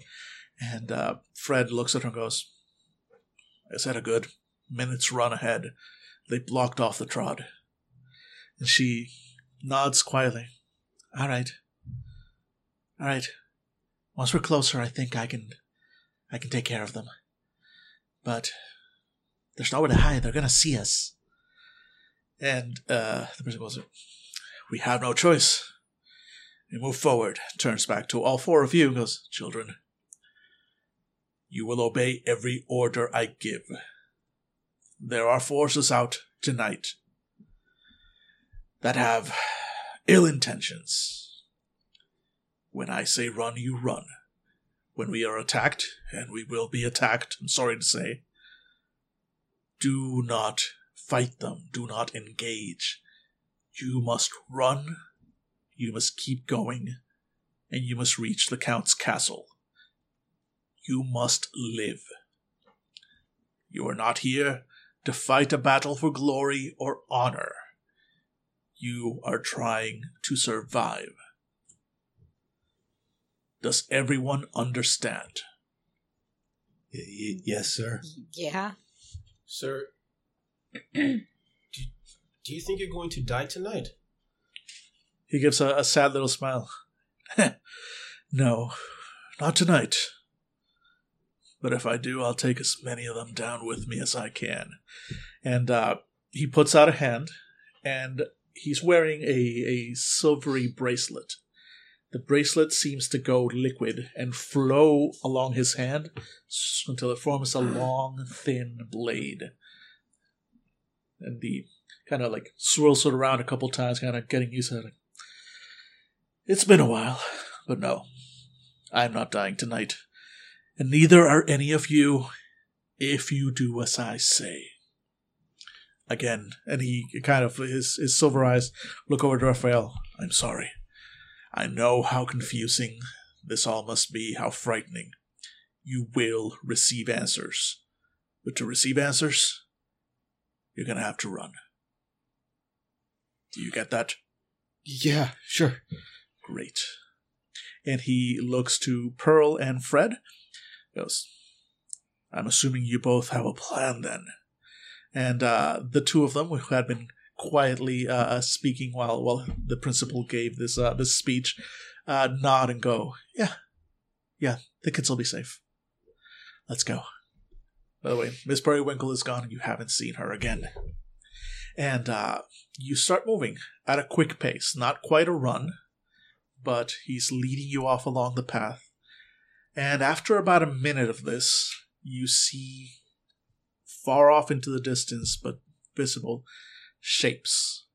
And uh, Fred looks at her and goes, I said a good minute's run ahead. They blocked off the trod. And she nods quietly. All right. All right. Once we're closer, I think I can I can take care of them. But There's nowhere to hide. They're gonna see us. And uh, the person goes, "We have no choice." We move forward. Turns back to all four of you. and Goes, "Children, you will obey every order I give. There are forces out tonight that have ill intentions. When I say run, you run. When we are attacked, and we will be attacked, I'm sorry to say, do not fight them, do not engage. You must run, you must keep going, and you must reach the Count's castle. You must live. You are not here to fight a battle for glory or honor. You are trying to survive. Does everyone understand? Y- y- yes, sir. Yeah. Sir, do, do you think you're going to die tonight? He gives a, a sad little smile. *laughs* no, not tonight. But if I do, I'll take as many of them down with me as I can. And uh, he puts out a hand, and he's wearing a, a silvery bracelet. The bracelet seems to go liquid and flow along his hand until it forms a long, thin blade. And he kind of like swirls it around a couple times, kind of getting used to it. It's been a while, but no, I'm not dying tonight. And neither are any of you if you do as I say. Again, and he kind of, his, his silver eyes look over to Raphael. I'm sorry. I know how confusing this all must be, how frightening. You will receive answers. But to receive answers, you're gonna have to run. Do you get that? Yeah, sure. Great. And he looks to Pearl and Fred. Goes, I'm assuming you both have a plan then. And uh, the two of them, who had been quietly uh, speaking while while the principal gave this uh, this speech, uh, nod and go, "Yeah, yeah, the kids will be safe. Let's go." By the way, Miss Periwinkle is gone, and you haven't seen her again. And uh, you start moving at a quick pace, not quite a run, but he's leading you off along the path. And after about a minute of this, you see far off into the distance, but visible, shapes.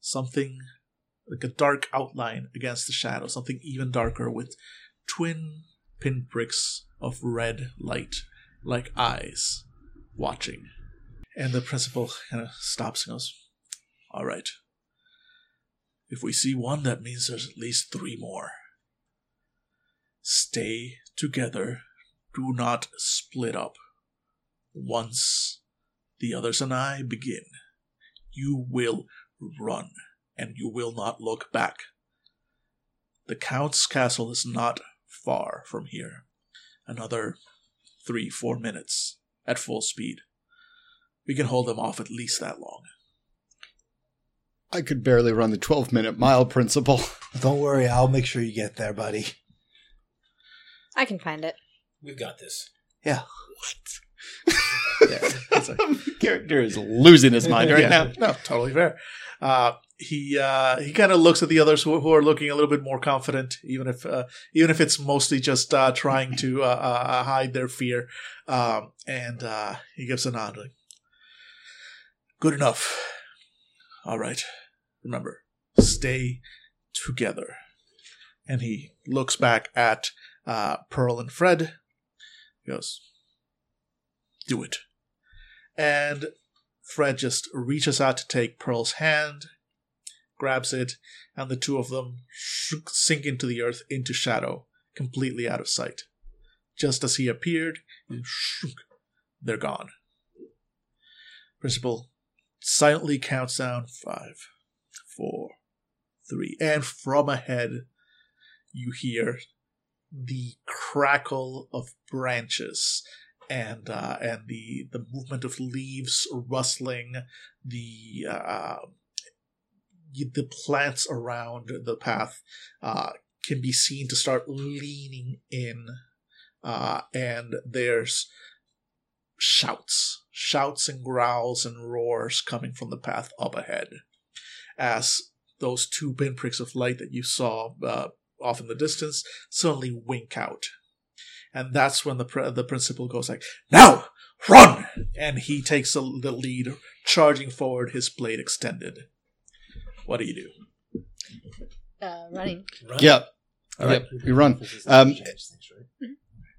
Something like a dark outline against the shadow, something even darker with twin pinpricks of red light, like eyes, watching. And the principal kind of stops and goes, All right. If we see one, that means there's at least three more. Stay together. Do not split up. Once the others and I begin, you will run and you will not look back. The Count's castle is not far from here. Another three, four minutes at full speed. We can hold them off at least that long. I could barely run the 12 minute mile principle. *laughs* Don't worry, I'll make sure you get there, buddy. I can find it. We've got this. Yeah. Yeah, it's *laughs* *laughs* like- Character is losing his mind right Yeah, now. No, totally fair. Uh, he uh, he kind of looks at the others who, who are looking a little bit more confident, even if uh, even if it's mostly just uh, trying to uh, uh, hide their fear. Um, and uh, he gives a nod. Like, Good enough. All right. Remember, stay together. And he looks back at uh, Pearl and Fred. He goes, "Do it." And Fred just reaches out to take Pearl's hand, grabs it, and the two of them sink into the earth, into shadow, completely out of sight. Just as he appeared, they're gone. Principal silently counts down five, four, three, and from ahead, you hear the crackle of branches and uh, and the the movement of leaves rustling, the uh, the plants around the path uh, can be seen to start leaning in, uh, and there's shouts, shouts and growls and roars coming from the path up ahead as those two pinpricks of light that you saw uh, off in the distance suddenly wink out. And that's when the pr- the principal goes like, "Now, run!" And he takes the the lead, charging forward, his blade extended. What do you do? Uh, running. Run. Yep. All right. Yep. We run. Um,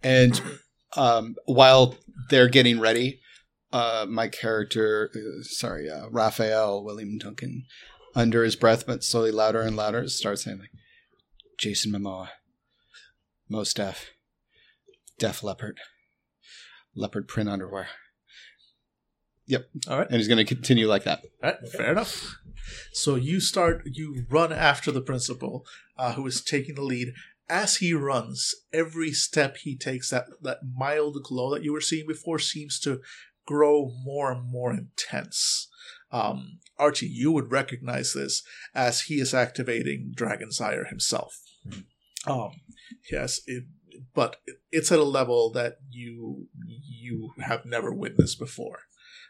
And um, while they're getting ready, uh, my character, uh, sorry, uh, Raphael William Duncan, under his breath but slowly louder and louder, starts saying like, "Jason Momoa, Mos Def, Leppard, leopard print underwear." Yep. All right. And he's going to continue like that. All right, fair enough. So you start, you run after the principal, uh, who is taking the lead. As he runs, every step he takes, that that mild glow that you were seeing before seems to grow more and more intense. Um, Archie, you would recognize this as he is activating Dragon's Ire himself. Um, yes, it, but it's at a level that you you have never witnessed before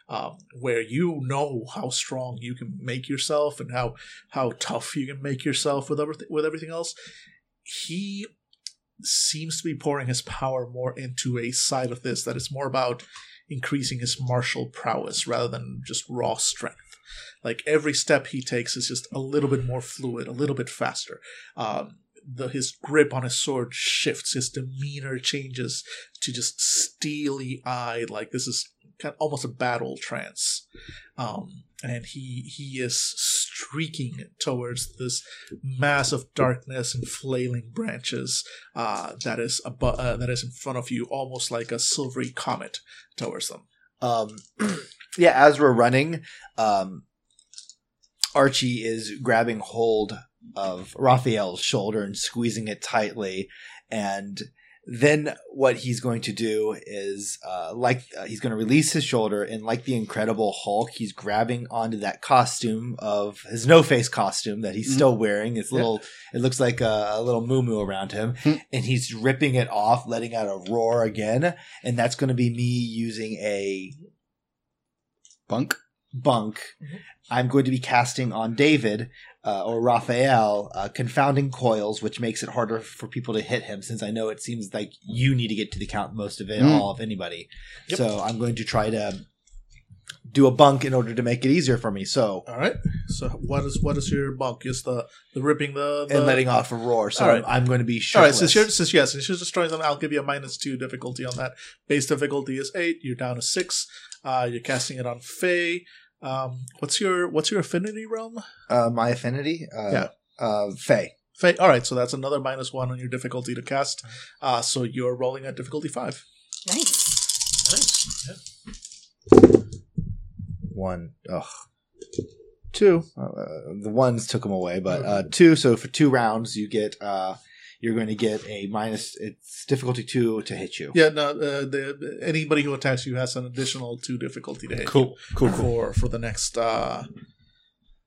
um, where you know how strong you can make yourself and how how tough you can make yourself with everything with everything else. He seems to be pouring his power more into a side of this that is more about increasing his martial prowess rather than just raw strength. Like every step he takes is just a little bit more fluid, a little bit faster. Um, the his grip on his sword shifts, his demeanor changes to just steely eyed, like this is kind of almost a battle trance. Um, and he he is streaking towards this mass of darkness and flailing branches uh, that is abo- uh, that is in front of you, almost like a silvery comet towards them. Um, *clears throat* yeah, as we're running, um, Archie is grabbing hold of Raphael's shoulder and squeezing it tightly. And then what he's going to do is, uh, like, uh, he's going to release his shoulder, and like the Incredible Hulk, he's grabbing onto that costume of his no face costume that he's Mhm. still wearing. It's Yeah. little, it looks like a, a little moo moo around him, Hmm. and he's ripping it off, letting out a roar again. And that's going to be me using a Bunk. bunk, Mhm. I'm going to be casting on David uh, or Raphael uh, confounding coils, which makes it harder for people to hit him. Since I know it seems like you need to get to the count most of it, Mm. all of anybody. Yep. So I'm going to try to do a bunk in order to make it easier for me. So All right. So what is what is your bunk? Is the the ripping the, the and letting off a roar. So All right. I'm going to be All shirtless. right, since you're since yes, since you're destroying something, I'll give you a minus two difficulty on that. Base difficulty is eight. You're down to six. Uh, you're casting it on Fey. Um, what's your what's your affinity realm? uh, my affinity. Uh, Yeah. Uh, Fey. Fey. All right, so that's another minus one on your difficulty to cast. Uh, so you're rolling at difficulty five. Nice. Nice. Yeah. One. Ugh. Two. Uh, the ones took them away, but uh, two. So for two rounds, you get. Uh, you're going to get a minus. It's difficulty two to hit you. Yeah, no. Uh, the anybody who attacks you has an additional two difficulty to hit Cool. Cool. you Cool. for for the next uh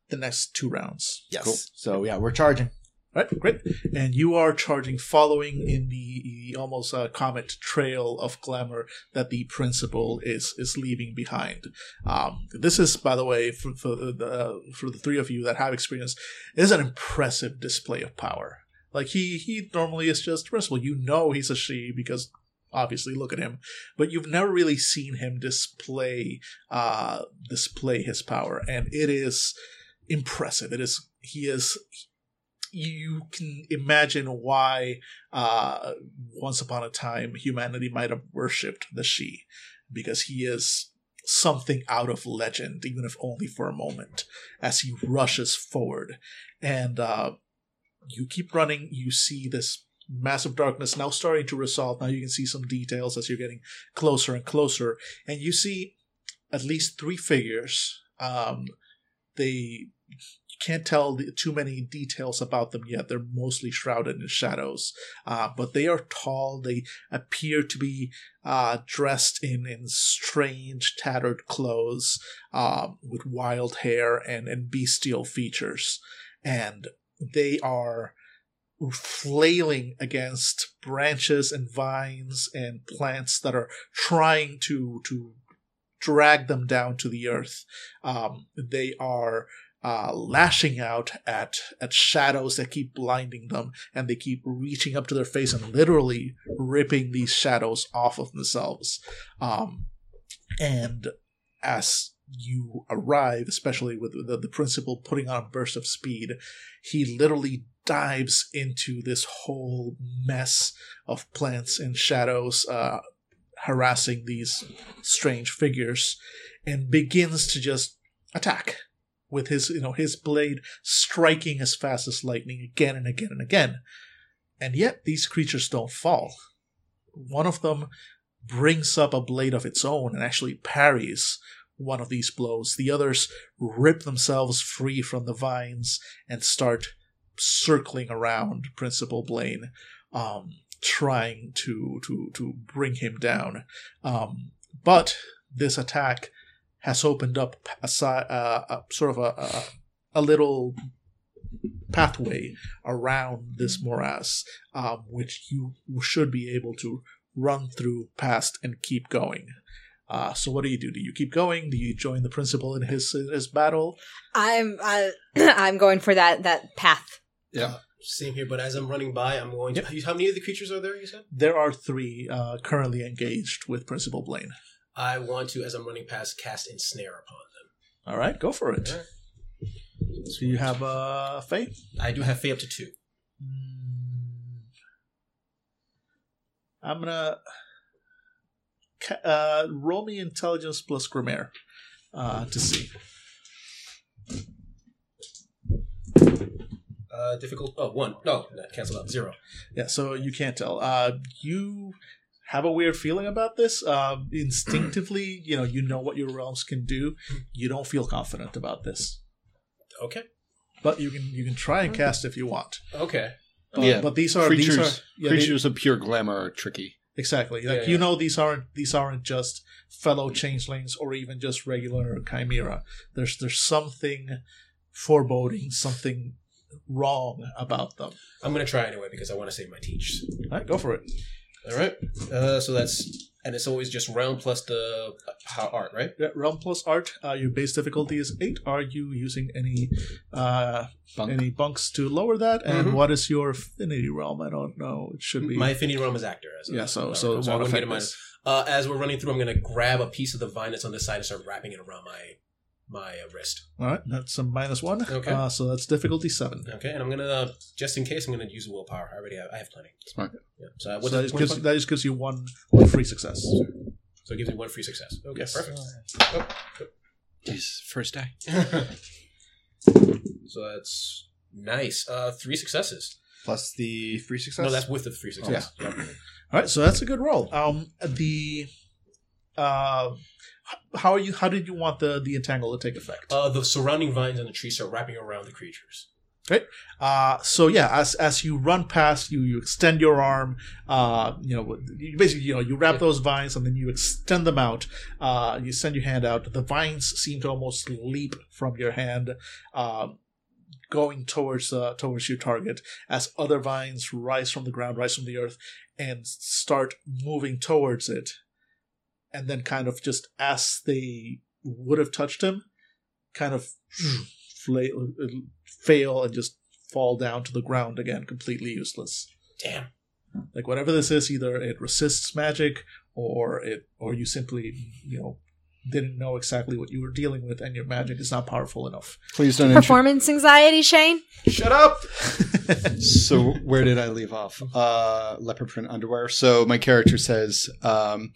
the next two rounds. Yes. Cool. So yeah, we're charging. All right, great. And you are charging, following in the almost uh, comet trail of glamour that the principal is is leaving behind. Um, this is, by the way, for for the for the three of you that have experience, is an impressive display of power. Like he he normally is just principal. You know he's a she because obviously look at him, but you've never really seen him display uh display his power, and it is impressive. It is he is you can imagine why uh, once upon a time humanity might have worshipped the sidhe because he is something out of legend even if only for a moment as he rushes forward and uh, you keep running you see this massive darkness now starting to resolve. Now you can see some details as you're getting closer and closer. And you see at least three figures. Um, they you can't tell too many details about them yet. They're mostly shrouded in shadows, uh, but they are tall. They appear to be uh, dressed in in strange, tattered clothes, um, with wild hair and and bestial features, and they are flailing against branches and vines and plants that are trying to to drag them down to the earth. Um, they are uh, lashing out at at shadows that keep blinding them, and they keep reaching up to their face and literally ripping these shadows off of themselves. Um, and as you arrive, especially with the, the principal putting on a burst of speed, he literally dives into this whole mess of plants and shadows, uh, harassing these strange figures, and begins to just attack with his, you know, his blade striking as fast as lightning again and again and again. And yet these creatures don't fall. One of them brings up a blade of its own and actually parries one of these blows. The others rip themselves free from the vines and start circling around Principal Blaine, um, trying to to to bring him down. Um, but this attack has opened up a, a sort of a, a a little pathway around this morass, um, which you should be able to run through past and keep going. Uh, so what do you do? Do you keep going? Do you join the principal in his in his battle? I'm uh, *clears throat* I'm going for that that path. Yeah. Same here, but as I'm running by, I'm going to. How many of the creatures are there, you said? There are three uh, currently engaged with Principal Blaine. I want to, as I'm running past, cast Ensnare upon them. All right, go for it. All right. So you have uh, Fey. I do have Fey up to two. I'm gonna ca- uh, roll me intelligence plus Gremayre uh, to see. Uh, difficult. Oh, one. No, that cancel out. Zero. Yeah, so you can't tell. Uh, you have a weird feeling about this. Uh, instinctively, *clears throat* you know, you know what your realms can do. You don't feel confident about this, Okay. but you can you can try and cast if you want. Okay. Uh, Yeah, but these are creatures, these are yeah, they- creatures of pure glamour are tricky. Exactly like Yeah, you yeah. know these aren't these aren't just fellow changelings or even just regular chimera. There's there's something foreboding, something wrong about them. I'm going to try anyway because I want to save my teach. All right, go for it. All right. Uh, so that's. And it's always just round plus the uh, art, right? Yeah, realm plus art. Uh, your base difficulty is eight. Are you using any uh, Bunk. any bunks to lower that? And Mhm. what is your affinity realm? I don't know. It should be My affinity realm is actor. As yeah. So so it I won't wouldn't get a minus. Uh, as we're running through, I'm going to grab a piece of the vine that's on this side and start wrapping it around my my uh, wrist. All right, that's a minus one. Okay. Uh, so that's difficulty seven. Okay, and I'm going to uh, just in case I'm going to use willpower. I already have, I have plenty. Smart. Yeah. So, uh, So what's that, just gives, that just gives you one one free success. so it gives me one free success. Okay, Yes. perfect. Jeez, first die. *laughs* so that's nice. Uh, three successes. Plus the free success. No, that's with the free success. Yeah. All right, so that's a good roll. Um, the uh, h- how are you? How did you want the the entangle to take effect? Uh, the surrounding vines and the trees start wrapping around the creatures. Right. Uh, so yeah, as as you run past, you you extend your arm. Uh, you know, you basically you know you wrap Yeah. those vines and then you extend them out. Uh, you send your hand out. The vines seem to almost leap from your hand, uh, going towards uh, towards your target. As other vines rise from the ground, rise from the earth, and start moving towards it, and then kind of just as they would have touched him, kind of fla- fail and just fall down to the ground again, completely useless. Damn. Like whatever this is, either it resists magic, or it, or you simply, you know, didn't know exactly what you were dealing with, and your magic is not powerful enough. Please don't. Intro- Performance anxiety, Shane. Shut up. *laughs* *laughs* so where did I leave off? Uh, leopard print underwear. So my character says, um,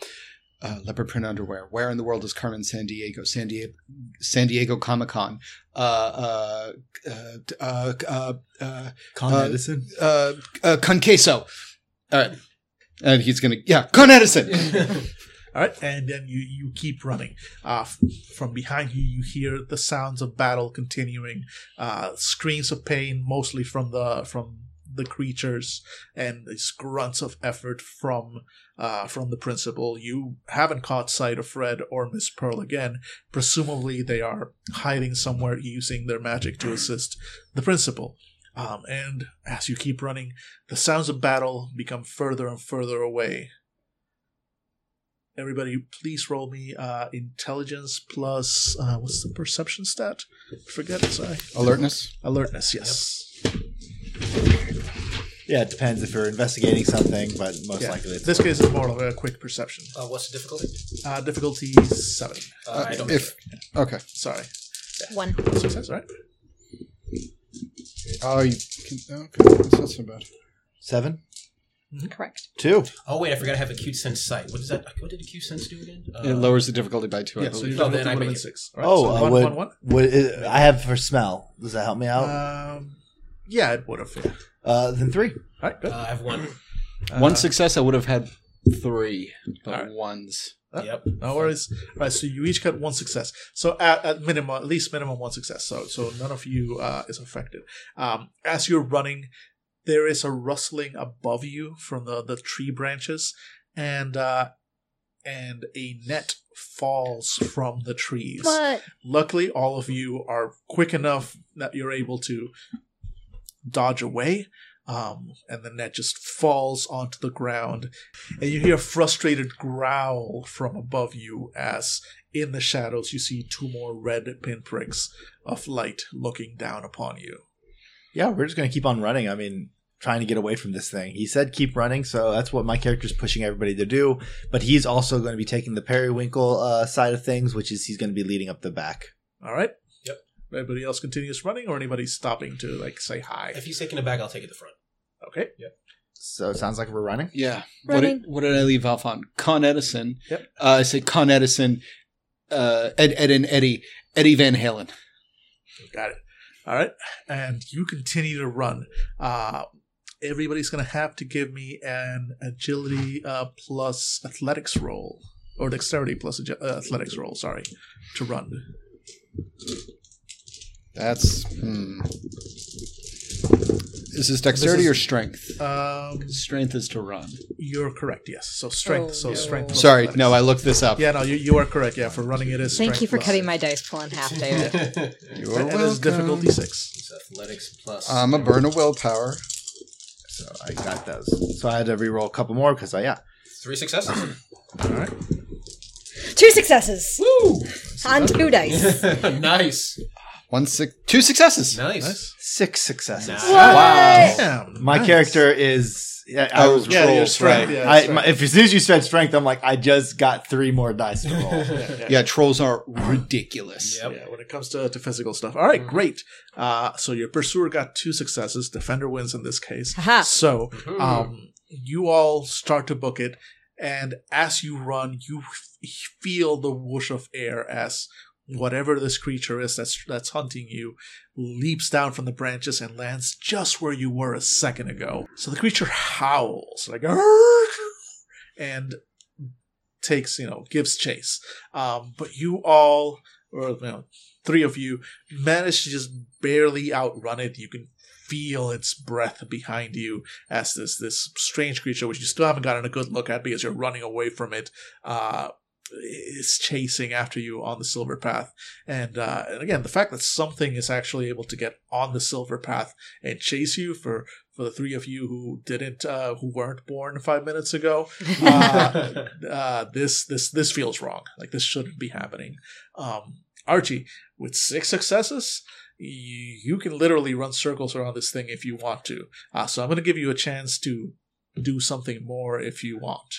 uh, leopard print underwear. Where in the world is Carmen Sandiego? San Diego, San Diego Comic Con. Uh, uh, uh, uh, uh, uh, Con Edison. uh, uh, Con Queso. All right. And he's gonna, yeah, Con Edison. *laughs* All right, and then you you keep running. Uh, from behind you, you hear the sounds of battle continuing, uh, screams of pain, mostly from the from the creatures, and these grunts of effort from uh, from the principal. You haven't caught sight of Fred or Miss Pearl again. Presumably, they are hiding somewhere, using their magic to assist the principal. Um, and as you keep running, the sounds of battle become further and further away. Everybody, please roll me uh, intelligence plus uh, what's the perception stat? Forget it. Sorry, Alertness. alertness. Yes. Yeah, it depends if you're investigating something, but most Yeah. likely it's This case is more of a quick perception. Uh, what's the difficulty? Uh, difficulty seven. Uh, I don't. if okay. Sorry, One. success. Right. Oh, you can. Okay, that's not so bad. seven, Correct. two. Oh wait, I forgot I have acute sense sight. What does that? What did acute sense do again? Uh, It lowers the difficulty by two. I Yeah. So believe. your Oh, then difficulty I would have make been it- six. All right, Oh, so uh, one, what, one, one. what is, I have for smell. Does that help me out? Um, yeah, it would have. Yeah. Uh, then three. All right, good. uh, I have one. One Uh, success, I would have had three, but Alright. ones. Uh, yep. No worries. All right, so you each got one success. So at, at minimum, at least minimum one success. So so none of you uh, is affected. Um, as you're running, there is a rustling above you from the, the tree branches, and uh, and a net falls from the trees. What? Luckily, all of you are quick enough that you're able to dodge away. Um, and the net just falls onto the ground, and you hear a frustrated growl from above you as in the shadows you see two more red pinpricks of light looking down upon you. Yeah, we're just gonna keep on running. I mean, trying to get away from this thing. He said keep running, so that's what my character's pushing everybody to do. But he's also going to be taking the periwinkle uh, side of things, which is he's going to be leading up the back. All right. Yep. Everybody else continues running, or anybody stopping to like say hi. If he's taking it back, I'll take it to the front. Okay. Yep. So it sounds like we're running. Yeah. What did, Running. what did I leave off on? Con Edison. Yep. Uh, I said Con Edison, uh, Ed, Ed and Eddie, Eddie Van Halen. Got it. All right. And you continue to run. Uh, everybody's going to have to give me an agility uh, plus athletics roll, or dexterity plus agi- uh, athletics roll, sorry, to run. That's. Hmm. Is this dexterity This is- or strength? Um, Strength is to run. you're correct, yes. So strength. Oh, so no. strength. plus Sorry, athletics. no, I looked this up. Yeah, no, you, you are correct. Yeah, for running it is. Thank strength you for plus- cutting my dice pool in half, *laughs* David. You're And it is difficulty six. It's athletics plus. I'm a burn of willpower. So I got those. So I had to re-roll a couple more because I yeah. Three successes. All right. Two successes Woo! on two dice. *laughs* nice. One six, two successes. Nice. Nice. Six successes. Nice. What? Damn, My nice. character is. Yeah, I Oh, was Yeah, rolled, strength. right? Yeah, I, strength. my, if as soon as you said strength, I'm like, I just got three more dice to roll. *laughs* Yeah, yeah. Yeah, trolls are ridiculous. Yep. Yeah, when it comes to, to physical stuff. All right, great. Uh, so your pursuer got two successes. Defender wins in this case. Haha. So um, you all start to book it, and as you run, you f- feel the whoosh of air as whatever this creature is that's that's hunting you leaps down from the branches and lands just where you were a second ago. So the creature howls like and takes you know gives chase. Um, but you all, or you know, three of you, manage to just barely outrun it. You can feel its breath behind you as this this strange creature, which you still haven't gotten a good look at because you're running away from it, uh, is chasing after you on the silver path. And, uh, and again, the fact that something is actually able to get on the silver path and chase you for for the three of you who didn't uh, who weren't born five minutes ago, *laughs* uh, uh, this this this feels wrong. Like this shouldn't be happening. Um, Archie, with six successes, you, you can literally run circles around this thing if you want to. Uh, so I'm going to give you a chance to do something more if you want,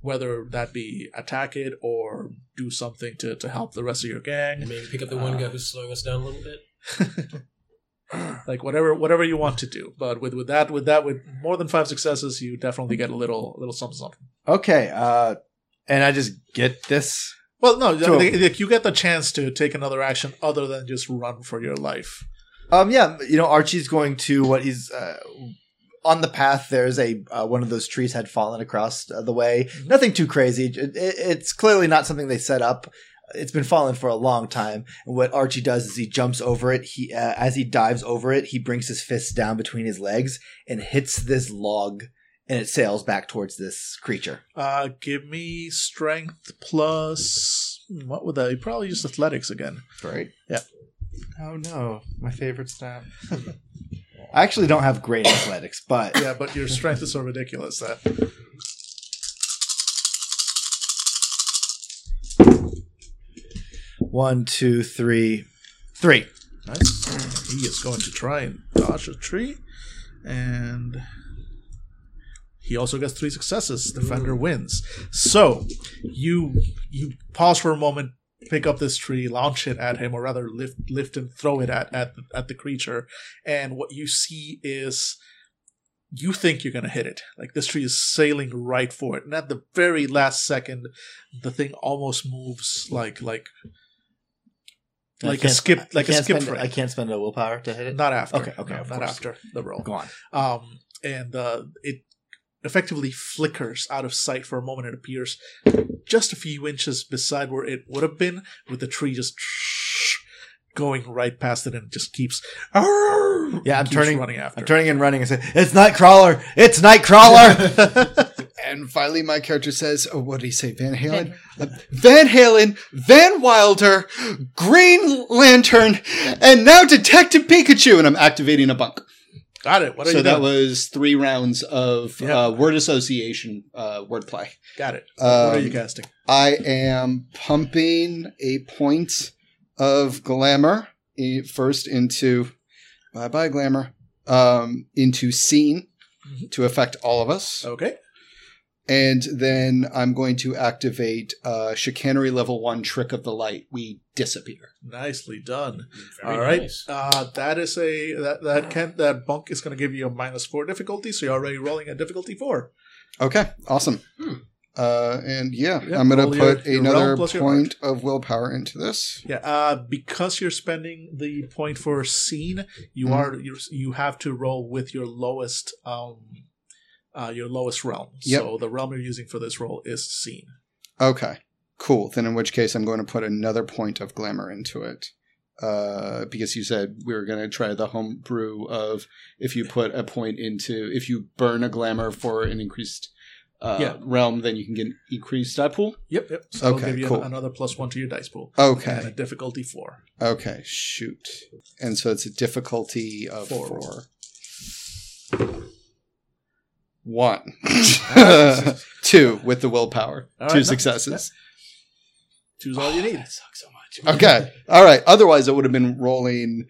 whether that be attack it or do something to, to help the rest of your gang. Maybe pick up the one guy who's slowing us down a little bit. *laughs* like whatever whatever you want to do. But with with that with that with more than five successes, you definitely get a little little something something. Okay, uh, and I just get this. Well, no, So- like, like, you get the chance to take another action other than just run for your life. Um, yeah, you know, Archie's going to what he's uh, on the path. There's a uh, one of those trees had fallen across uh, the way. Mhm. Nothing too crazy. It, it, it's clearly not something they set up. It's been falling for a long time. And what Archie does is he jumps over it. He uh, as he dives over it, he brings his fists down between his legs and hits this log, and it sails back towards this creature. Uh, give me strength plus hmm, what would that? Probably just athletics again. Right. Yeah. Oh no, my favorite stat. *laughs* I actually don't have great athletics, but Yeah, but your strength is so ridiculous that one, two, three, three. Nice. He is going to try and dodge a tree, and he also gets three successes. Defender wins. So you you pause for a moment, pick up this tree, launch it at him, or rather lift lift and throw it at at the, at the creature, and what you see is. You think you're gonna hit it. Like this tree is sailing right for it. And at the very last second, the thing almost moves like like like a skip like a skip spend- frame. I can't spend a willpower to hit it. Not after. Okay, okay, No, not after the roll. Go on. Um, and uh, it effectively flickers out of sight for a moment. It appears just a few inches beside where it would have been, with the tree just going right past it, and it just keeps. Yeah, I'm keeps turning- running after. I'm turning and running and say, "It's Nightcrawler! It's Nightcrawler!" *laughs* And finally, my character says, "Oh, what did he say? Van Halen, Uh, Van Halen, Van Wilder, Green Lantern, and now Detective Pikachu." And I'm activating a bunk. Got it. What are so you that doing? was three rounds of Yeah. uh, word association uh, wordplay. Got it. what are Um, you casting? I am pumping a point of glamour first into bye bye glamour um, into scene Mhm. to affect all of us, Okay. And then I'm going to activate uh, chicanery level one trick of the light. We disappear. Nicely done. Very All right. nice. Uh, that is a that that can that bunk is going to give you a minus four difficulty, so you're already rolling a difficulty four. Okay, awesome. Hmm. Uh, and yeah, Yeah, I'm going to put your another your point of willpower into this. Yeah, uh, because you're spending the point for scene, you Mhm. are you you have to roll with your lowest um uh your lowest realm. Yep. So the realm you're using for this roll is Scene. Okay, cool. Then in which case I'm going to put another point of glamour into it. Uh, because you said we were going to try the homebrew of if you put a point into, if you burn a glamour for an increased uh, Yeah. realm, then you can get increased die pool. Yep, yep. So Okay, I'll give you cool. another plus one to your dice pool. And a Okay. difficulty four. Okay, shoot. And so it's a difficulty of Four. four. One. *laughs* Two with the willpower. All Two right, nice. successes. Choose all you need. That sucks so much. *laughs* Okay. All right. Otherwise, it would have been rolling.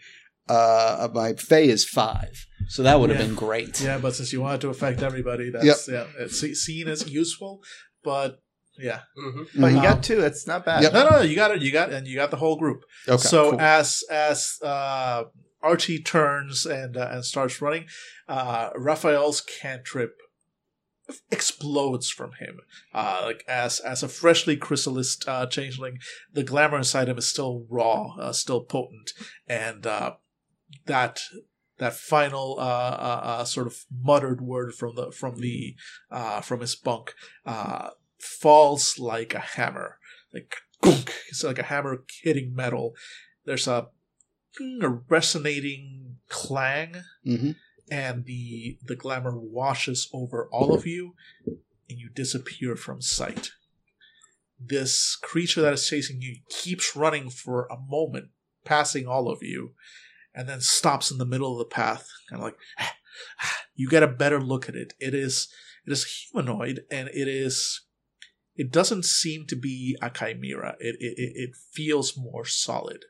Uh, my Fey is five, so that would have Yeah. been great. Yeah, but since you wanted to affect everybody, that's yeah. It's, seen as useful, but yeah. Mm-hmm. but you Um, got two. That's not bad. Yep. No, no, you got it. You got and you got the whole group. Okay. so cool. as as uh, Archie turns and uh, and starts running, uh, Raphael's cantrip explodes from him. Uh, like as as a freshly chrysalis uh, changeling, the glamour inside him is still raw, uh, still potent, and uh, that that final uh, uh, sort of muttered word from the from the from his bunk falls like a hammer, like gunk. It's like a hammer hitting metal. There's a, a resonating clang Mhm. And the the glamour washes over all of you and you disappear from sight. This creature that is chasing you keeps running for a moment passing all of you and then stops in the middle of the path kind of like you get a better look at it. It is it is humanoid and it is it doesn't seem to be a chimera. It, it it feels more solid.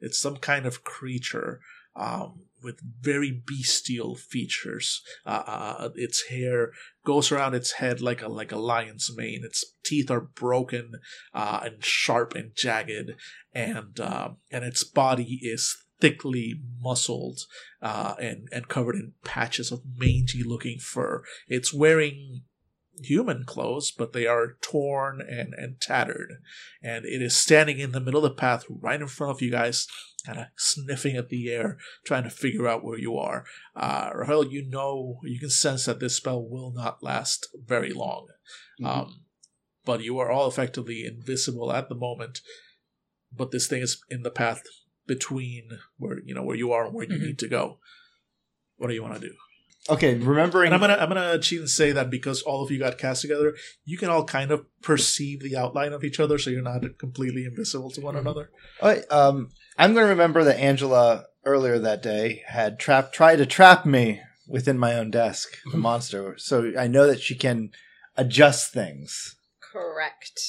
It's some kind of creature um, with very bestial features. Uh, uh, its hair goes around its head like a like a lion's mane. Its teeth are broken uh, and sharp and jagged, and uh, and its body is thickly muscled uh, and and covered in patches of mangy looking fur. It's wearing human clothes, but they are torn and, and tattered. And it is standing in the middle of the path right in front of you guys, kind of sniffing at the air, trying to figure out where you are. Uh, Rahel, you know, you can sense that this spell will not last very long. Mhm. Um, but you are all effectively invisible at the moment. But this thing is in the path between where you know where you are and where you Mhm. need to go. What do you want to do? Okay, remembering. And I'm gonna I'm gonna cheat and say that because all of you got cast together, you can all kind of perceive the outline of each other, so you're not completely invisible to one Mhm. another. All right, um, I'm going to remember that Angela earlier that day had trap tried to trap me within my own desk, the monster. So I know that she can adjust things. Correct.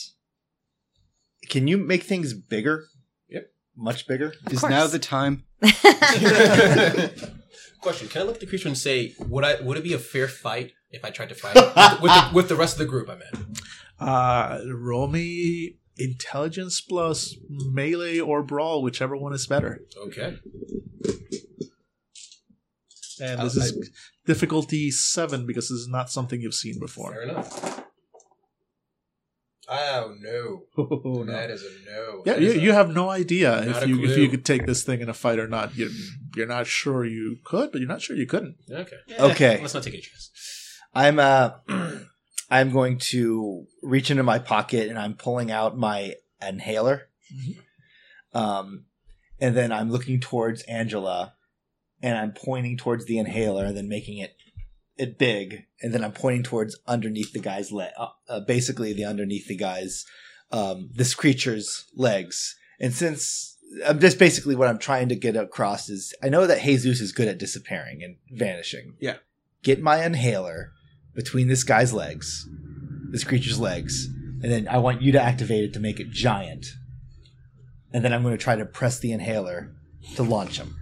Can you make things bigger? Yep. Much bigger? Is course. now the time? *laughs* *laughs* *laughs* Question: Can I look at the creature and say, would I would it be a fair fight if I tried to fight with, with, the, *laughs* with the rest of the group? I meant. Uh, roll me intelligence plus melee or brawl, whichever one is better. Okay. And this is difficulty seven because this is not something you've seen before. Fair enough. Oh no, *laughs* Oh, no. that is a no. Yeah, you, a- you have no idea if a you if you could take this thing in a fight or not. You're you're not sure you could, but you're not sure you couldn't. Okay. Okay. Let's not take a chance. I'm uh *clears throat* I'm going to reach into my pocket and I'm pulling out my inhaler. Mhm. Um and then I'm looking towards Angela and I'm pointing towards the inhaler and then making it it big and then I'm pointing towards underneath the guy's leg uh, uh, basically the underneath the guy's um this creature's legs. And since I'm just basically what I'm trying to get across is I know that Jesus is good at disappearing and vanishing. Yeah. Get my inhaler between this guy's legs, this creature's legs, and then I want you to activate it to make it giant. And then I'm going to try to press the inhaler to launch him.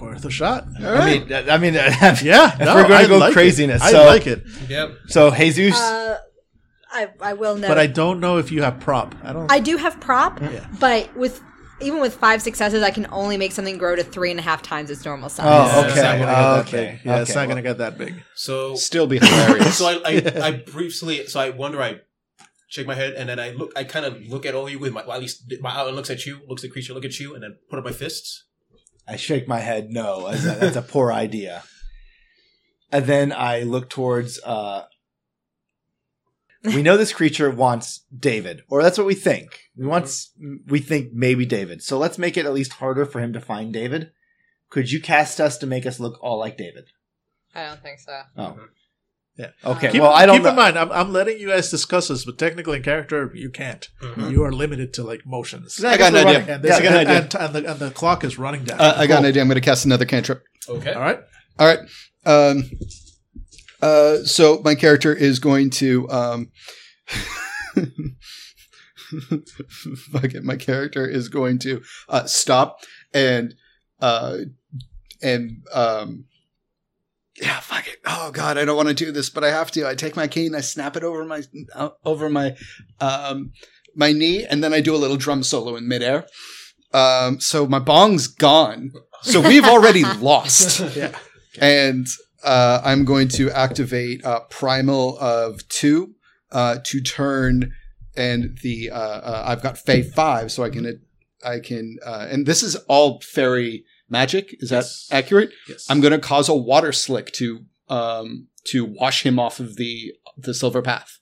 Worth a shot. I mean, I mean, *laughs* Yeah, if no, we're going to go like it. craziness, I so like it, Yep. so Jesus, Uh, I I will know. but I don't know if you have prop. I don't. I do have prop, Yeah. but with even with five successes, I can only make something grow to three and a half times its normal size. Oh, Yeah, it's okay. not gonna get that Okay. Yeah, it's Okay. not going to get that big. So Still be hilarious. *laughs* so I, I I briefly so I wonder I shake my head and then I look I kind of look at all of you with my well, at least my eye looks at you looks at the creature look at you and then put up my fists. I shake my head. No, that's a, that's a poor idea. And then I look towards. uh We know this creature wants David, or that's what we think. We wants. We think maybe David. So let's make it at least harder for him to find David. Could you cast us to make us look all like David? I don't think so. Oh, Yeah. Okay. Keep, well, I don't keep know. in mind, I'm, I'm letting you guys discuss this, but technically in character, you can't. Mhm. You are limited to like motions. I I got guess an we're idea. running- And, Yeah, I got an idea. and, and the, and the clock is running down. Uh, I got an idea. I'm going to cast another cantrip. Okay. All right. All right. Um, uh, so my character is going to. Um, *laughs* fuck it. My character is going to uh, stop and uh, and um, yeah, fuck it. Oh god, I don't want to do this, but I have to. I take my cane, I snap it over my uh, over my um, my knee, and then I do a little drum solo in midair. Um, so my bong's gone. So we've already *laughs* lost Yeah. and uh, I'm going to activate uh, Primal of two uh, to turn, and the uh, uh, I've got Fey five, so I can I can, uh, and this is all fairy magic. Is Yes. that accurate? Yes. I'm going to cause a water slick to um, to wash him off of the the silver path.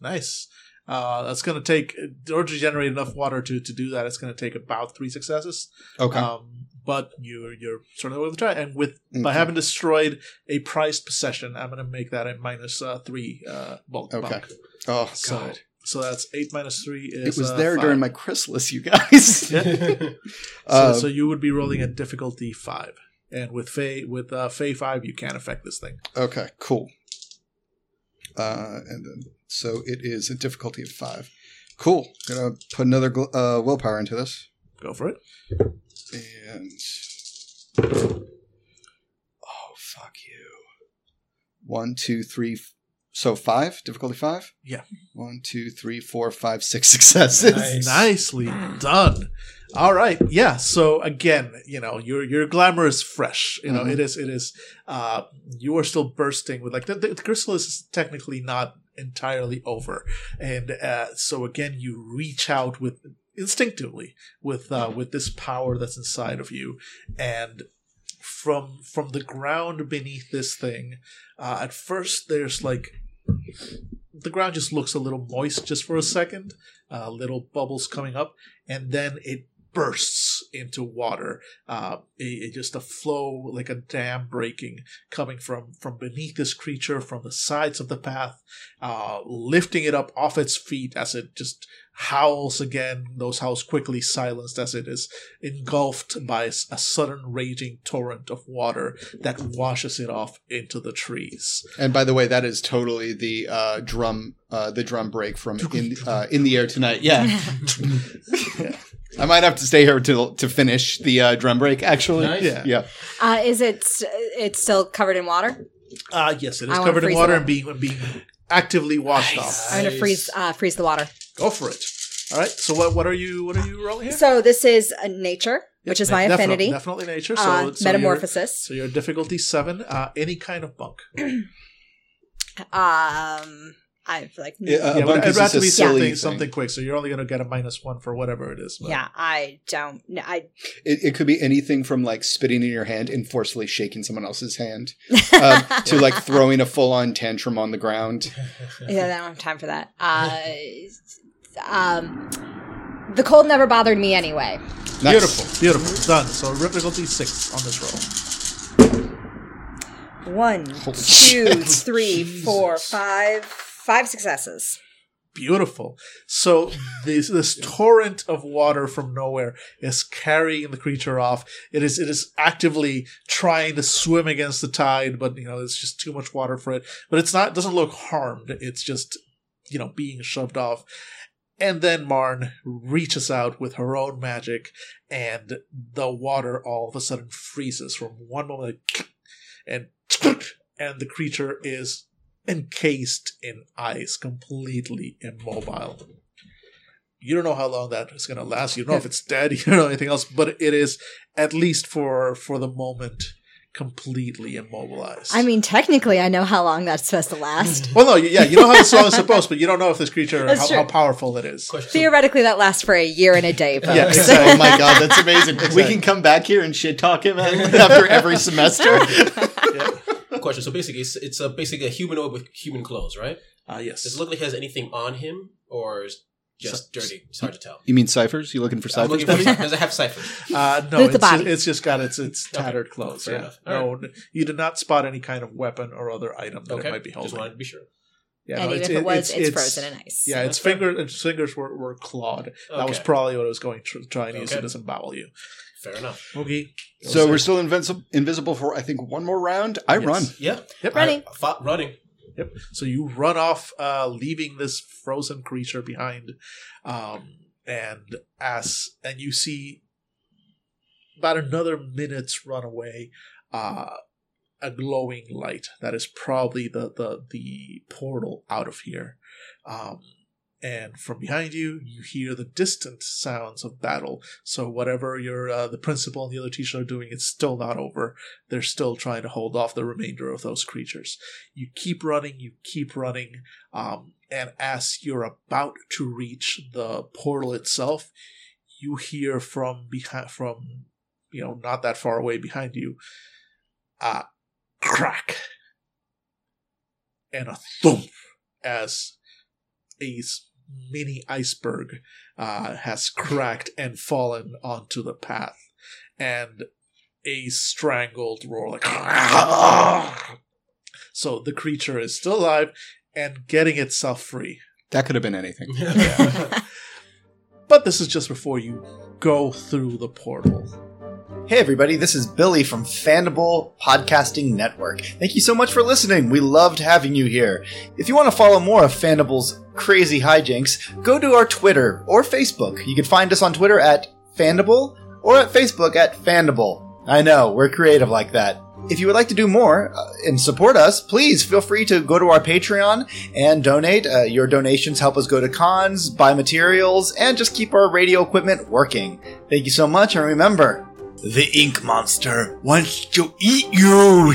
Nice. Uh, that's going to take, in order to generate enough water to, to do that, it's going to take about three successes. Okay. Um, but you're you're sort of willing to try. And with by having destroyed a prized possession, I'm going to make that a minus uh, three uh, bunk. Okay. oh So god, so that's eight minus three is. It was uh, there five. during my chrysalis, you guys. *laughs* Yeah. *laughs* So, Uh, so you would be rolling at difficulty five, and with Fey with uh, Fey five, you can't affect this thing. Okay, cool. Uh, and then so it is a difficulty of five. Cool. Gonna put another gl- uh, willpower into this, Go for it. and oh fuck you. One, two, three. So five difficulty five. Yeah. One, two, three, four, five, six successes. Nice. Nicely done. All right. Yeah. So again, you know, your your glamour is fresh. You know, Mhm. it is it is uh you are still bursting with like the, the chrysalis is technically not entirely over. And uh so again you reach out with instinctively with uh with this power that's inside of you and from from the ground beneath this thing uh at first there's like the ground just looks a little moist just for a second uh, little bubbles coming up, and then it bursts. bursts into water. Uh, a, a- just a flow like a dam breaking coming from from beneath this creature, from the sides of the path, uh, lifting it up off its feet as it just howls again. Those howls quickly silenced as it is engulfed by a sudden raging torrent of water that washes it off into the trees. And by the way, that is totally the uh, drum, uh, the drum break from in uh, in the air tonight. Yeah, *laughs* *laughs* I might have to stay here to to finish the uh, drum break. Actually, Nice. Yeah. yeah. Uh, is it? st- It's still covered in water. Uh, yes, it is I covered in water and being being actively washed off. I'm gonna freeze uh, freeze the water. Go for it. All right. So what what are you what are you rolling here? So this is uh, nature, which is my Definitely- affinity. Definitely nature. So, uh, so your- metamorphosis. So your difficulty seven. Uh, any kind of bunk. *clears throat* Um, I like. Yeah, yeah, a but bunk it'd have to be silly something something quick. So you're only going to get a minus one for whatever it is. but- yeah, I don't. no, I It, it could be anything from like spitting in your hand and forcefully shaking someone else's hand *laughs* um, to like throwing a full on tantrum on the ground. *laughs* yeah, I don't have time for that. Uh, um, the cold never bothered me anyway. Nice. Beautiful, beautiful, done. So difficulty six on this roll. One, two, three, four, *laughs* five, five successes. Beautiful. So this this torrent of water from nowhere is carrying the creature off. It is it is actively trying to swim against the tide, but you know it's just too much water for it. But it's not doesn't look harmed. It's just you know being shoved off. And then Marn reaches out with her own magic, and the water all of a sudden freezes from one moment, and and the creature is encased in ice, completely immobile. You don't know how long that is going to last. You don't know if it's dead. *laughs* You don't know anything else, but it is at least for for the moment completely immobilized. I mean, technically, I know how long that's supposed to last. well, no, yeah, you know how the song is *laughs* supposed, but you don't know if this creature how, how powerful it is. Question. Theoretically, that lasts for a year and a day, folks. Yeah, *laughs* Oh my god, that's amazing. We can come back here and shit talk him after every semester. Question. So basically, it's, it's a, basically a humanoid with human clothes, right? Ah, yes. Does it look like he has anything on him, or is just So- dirty? It's hard to tell. You mean ciphers? You looking for I'm ciphers? looking for, *laughs* does it have ciphers? Uh, no, it's, body. it's just got its its Okay. tattered clothes. Fair yeah. enough. No, you did not spot any kind of weapon or other item that Okay, it might be holding. just wanted to be sure. Yeah, and no, even it's- if it was, it's- it's, frozen in ice. Yeah, its That's finger its fingers were, were clawed. That was probably what it was going to try and use Okay. to disembowel you. Fair enough. Okay. So we're still invincible, invisible for I think one more round. I Yes. run. Yeah. Yep. Running. I- fought- running. Yep. So you run off, uh, leaving this frozen creature behind, um, and as and you see about another minute's run away, uh, a glowing light that is probably the the the portal out of here, um, and from behind you you hear the distant sounds of battle. So whatever your uh, the principal and the other teacher are doing, it's still not over. They're still trying to hold off the remainder of those creatures. You keep running, you keep running, um, and as you're about to reach the portal itself, you hear from behind, from you know, not that far away behind you, a crack and a thump as a mini iceberg uh, has cracked and fallen onto the path, and a strangled roar like. So the creature is still alive and getting itself free. That could have been anything. *laughs* But this is just before you go through the portal. Hey everybody, this is Billy from Fandible Podcasting Network. Thank you so much for listening. We loved having you here. If you want to follow more of Fandible's crazy hijinks, go to our Twitter or Facebook. You can find us on Twitter at Fandible or at Facebook at Fandible. I know, we're creative like that. If you would like to do more uh, and support us, please feel free to go to our Patreon and donate. Uh, your donations help us go to cons, buy materials, and just keep our radio equipment working. Thank you so much, and remember, the ink monster wants to eat you.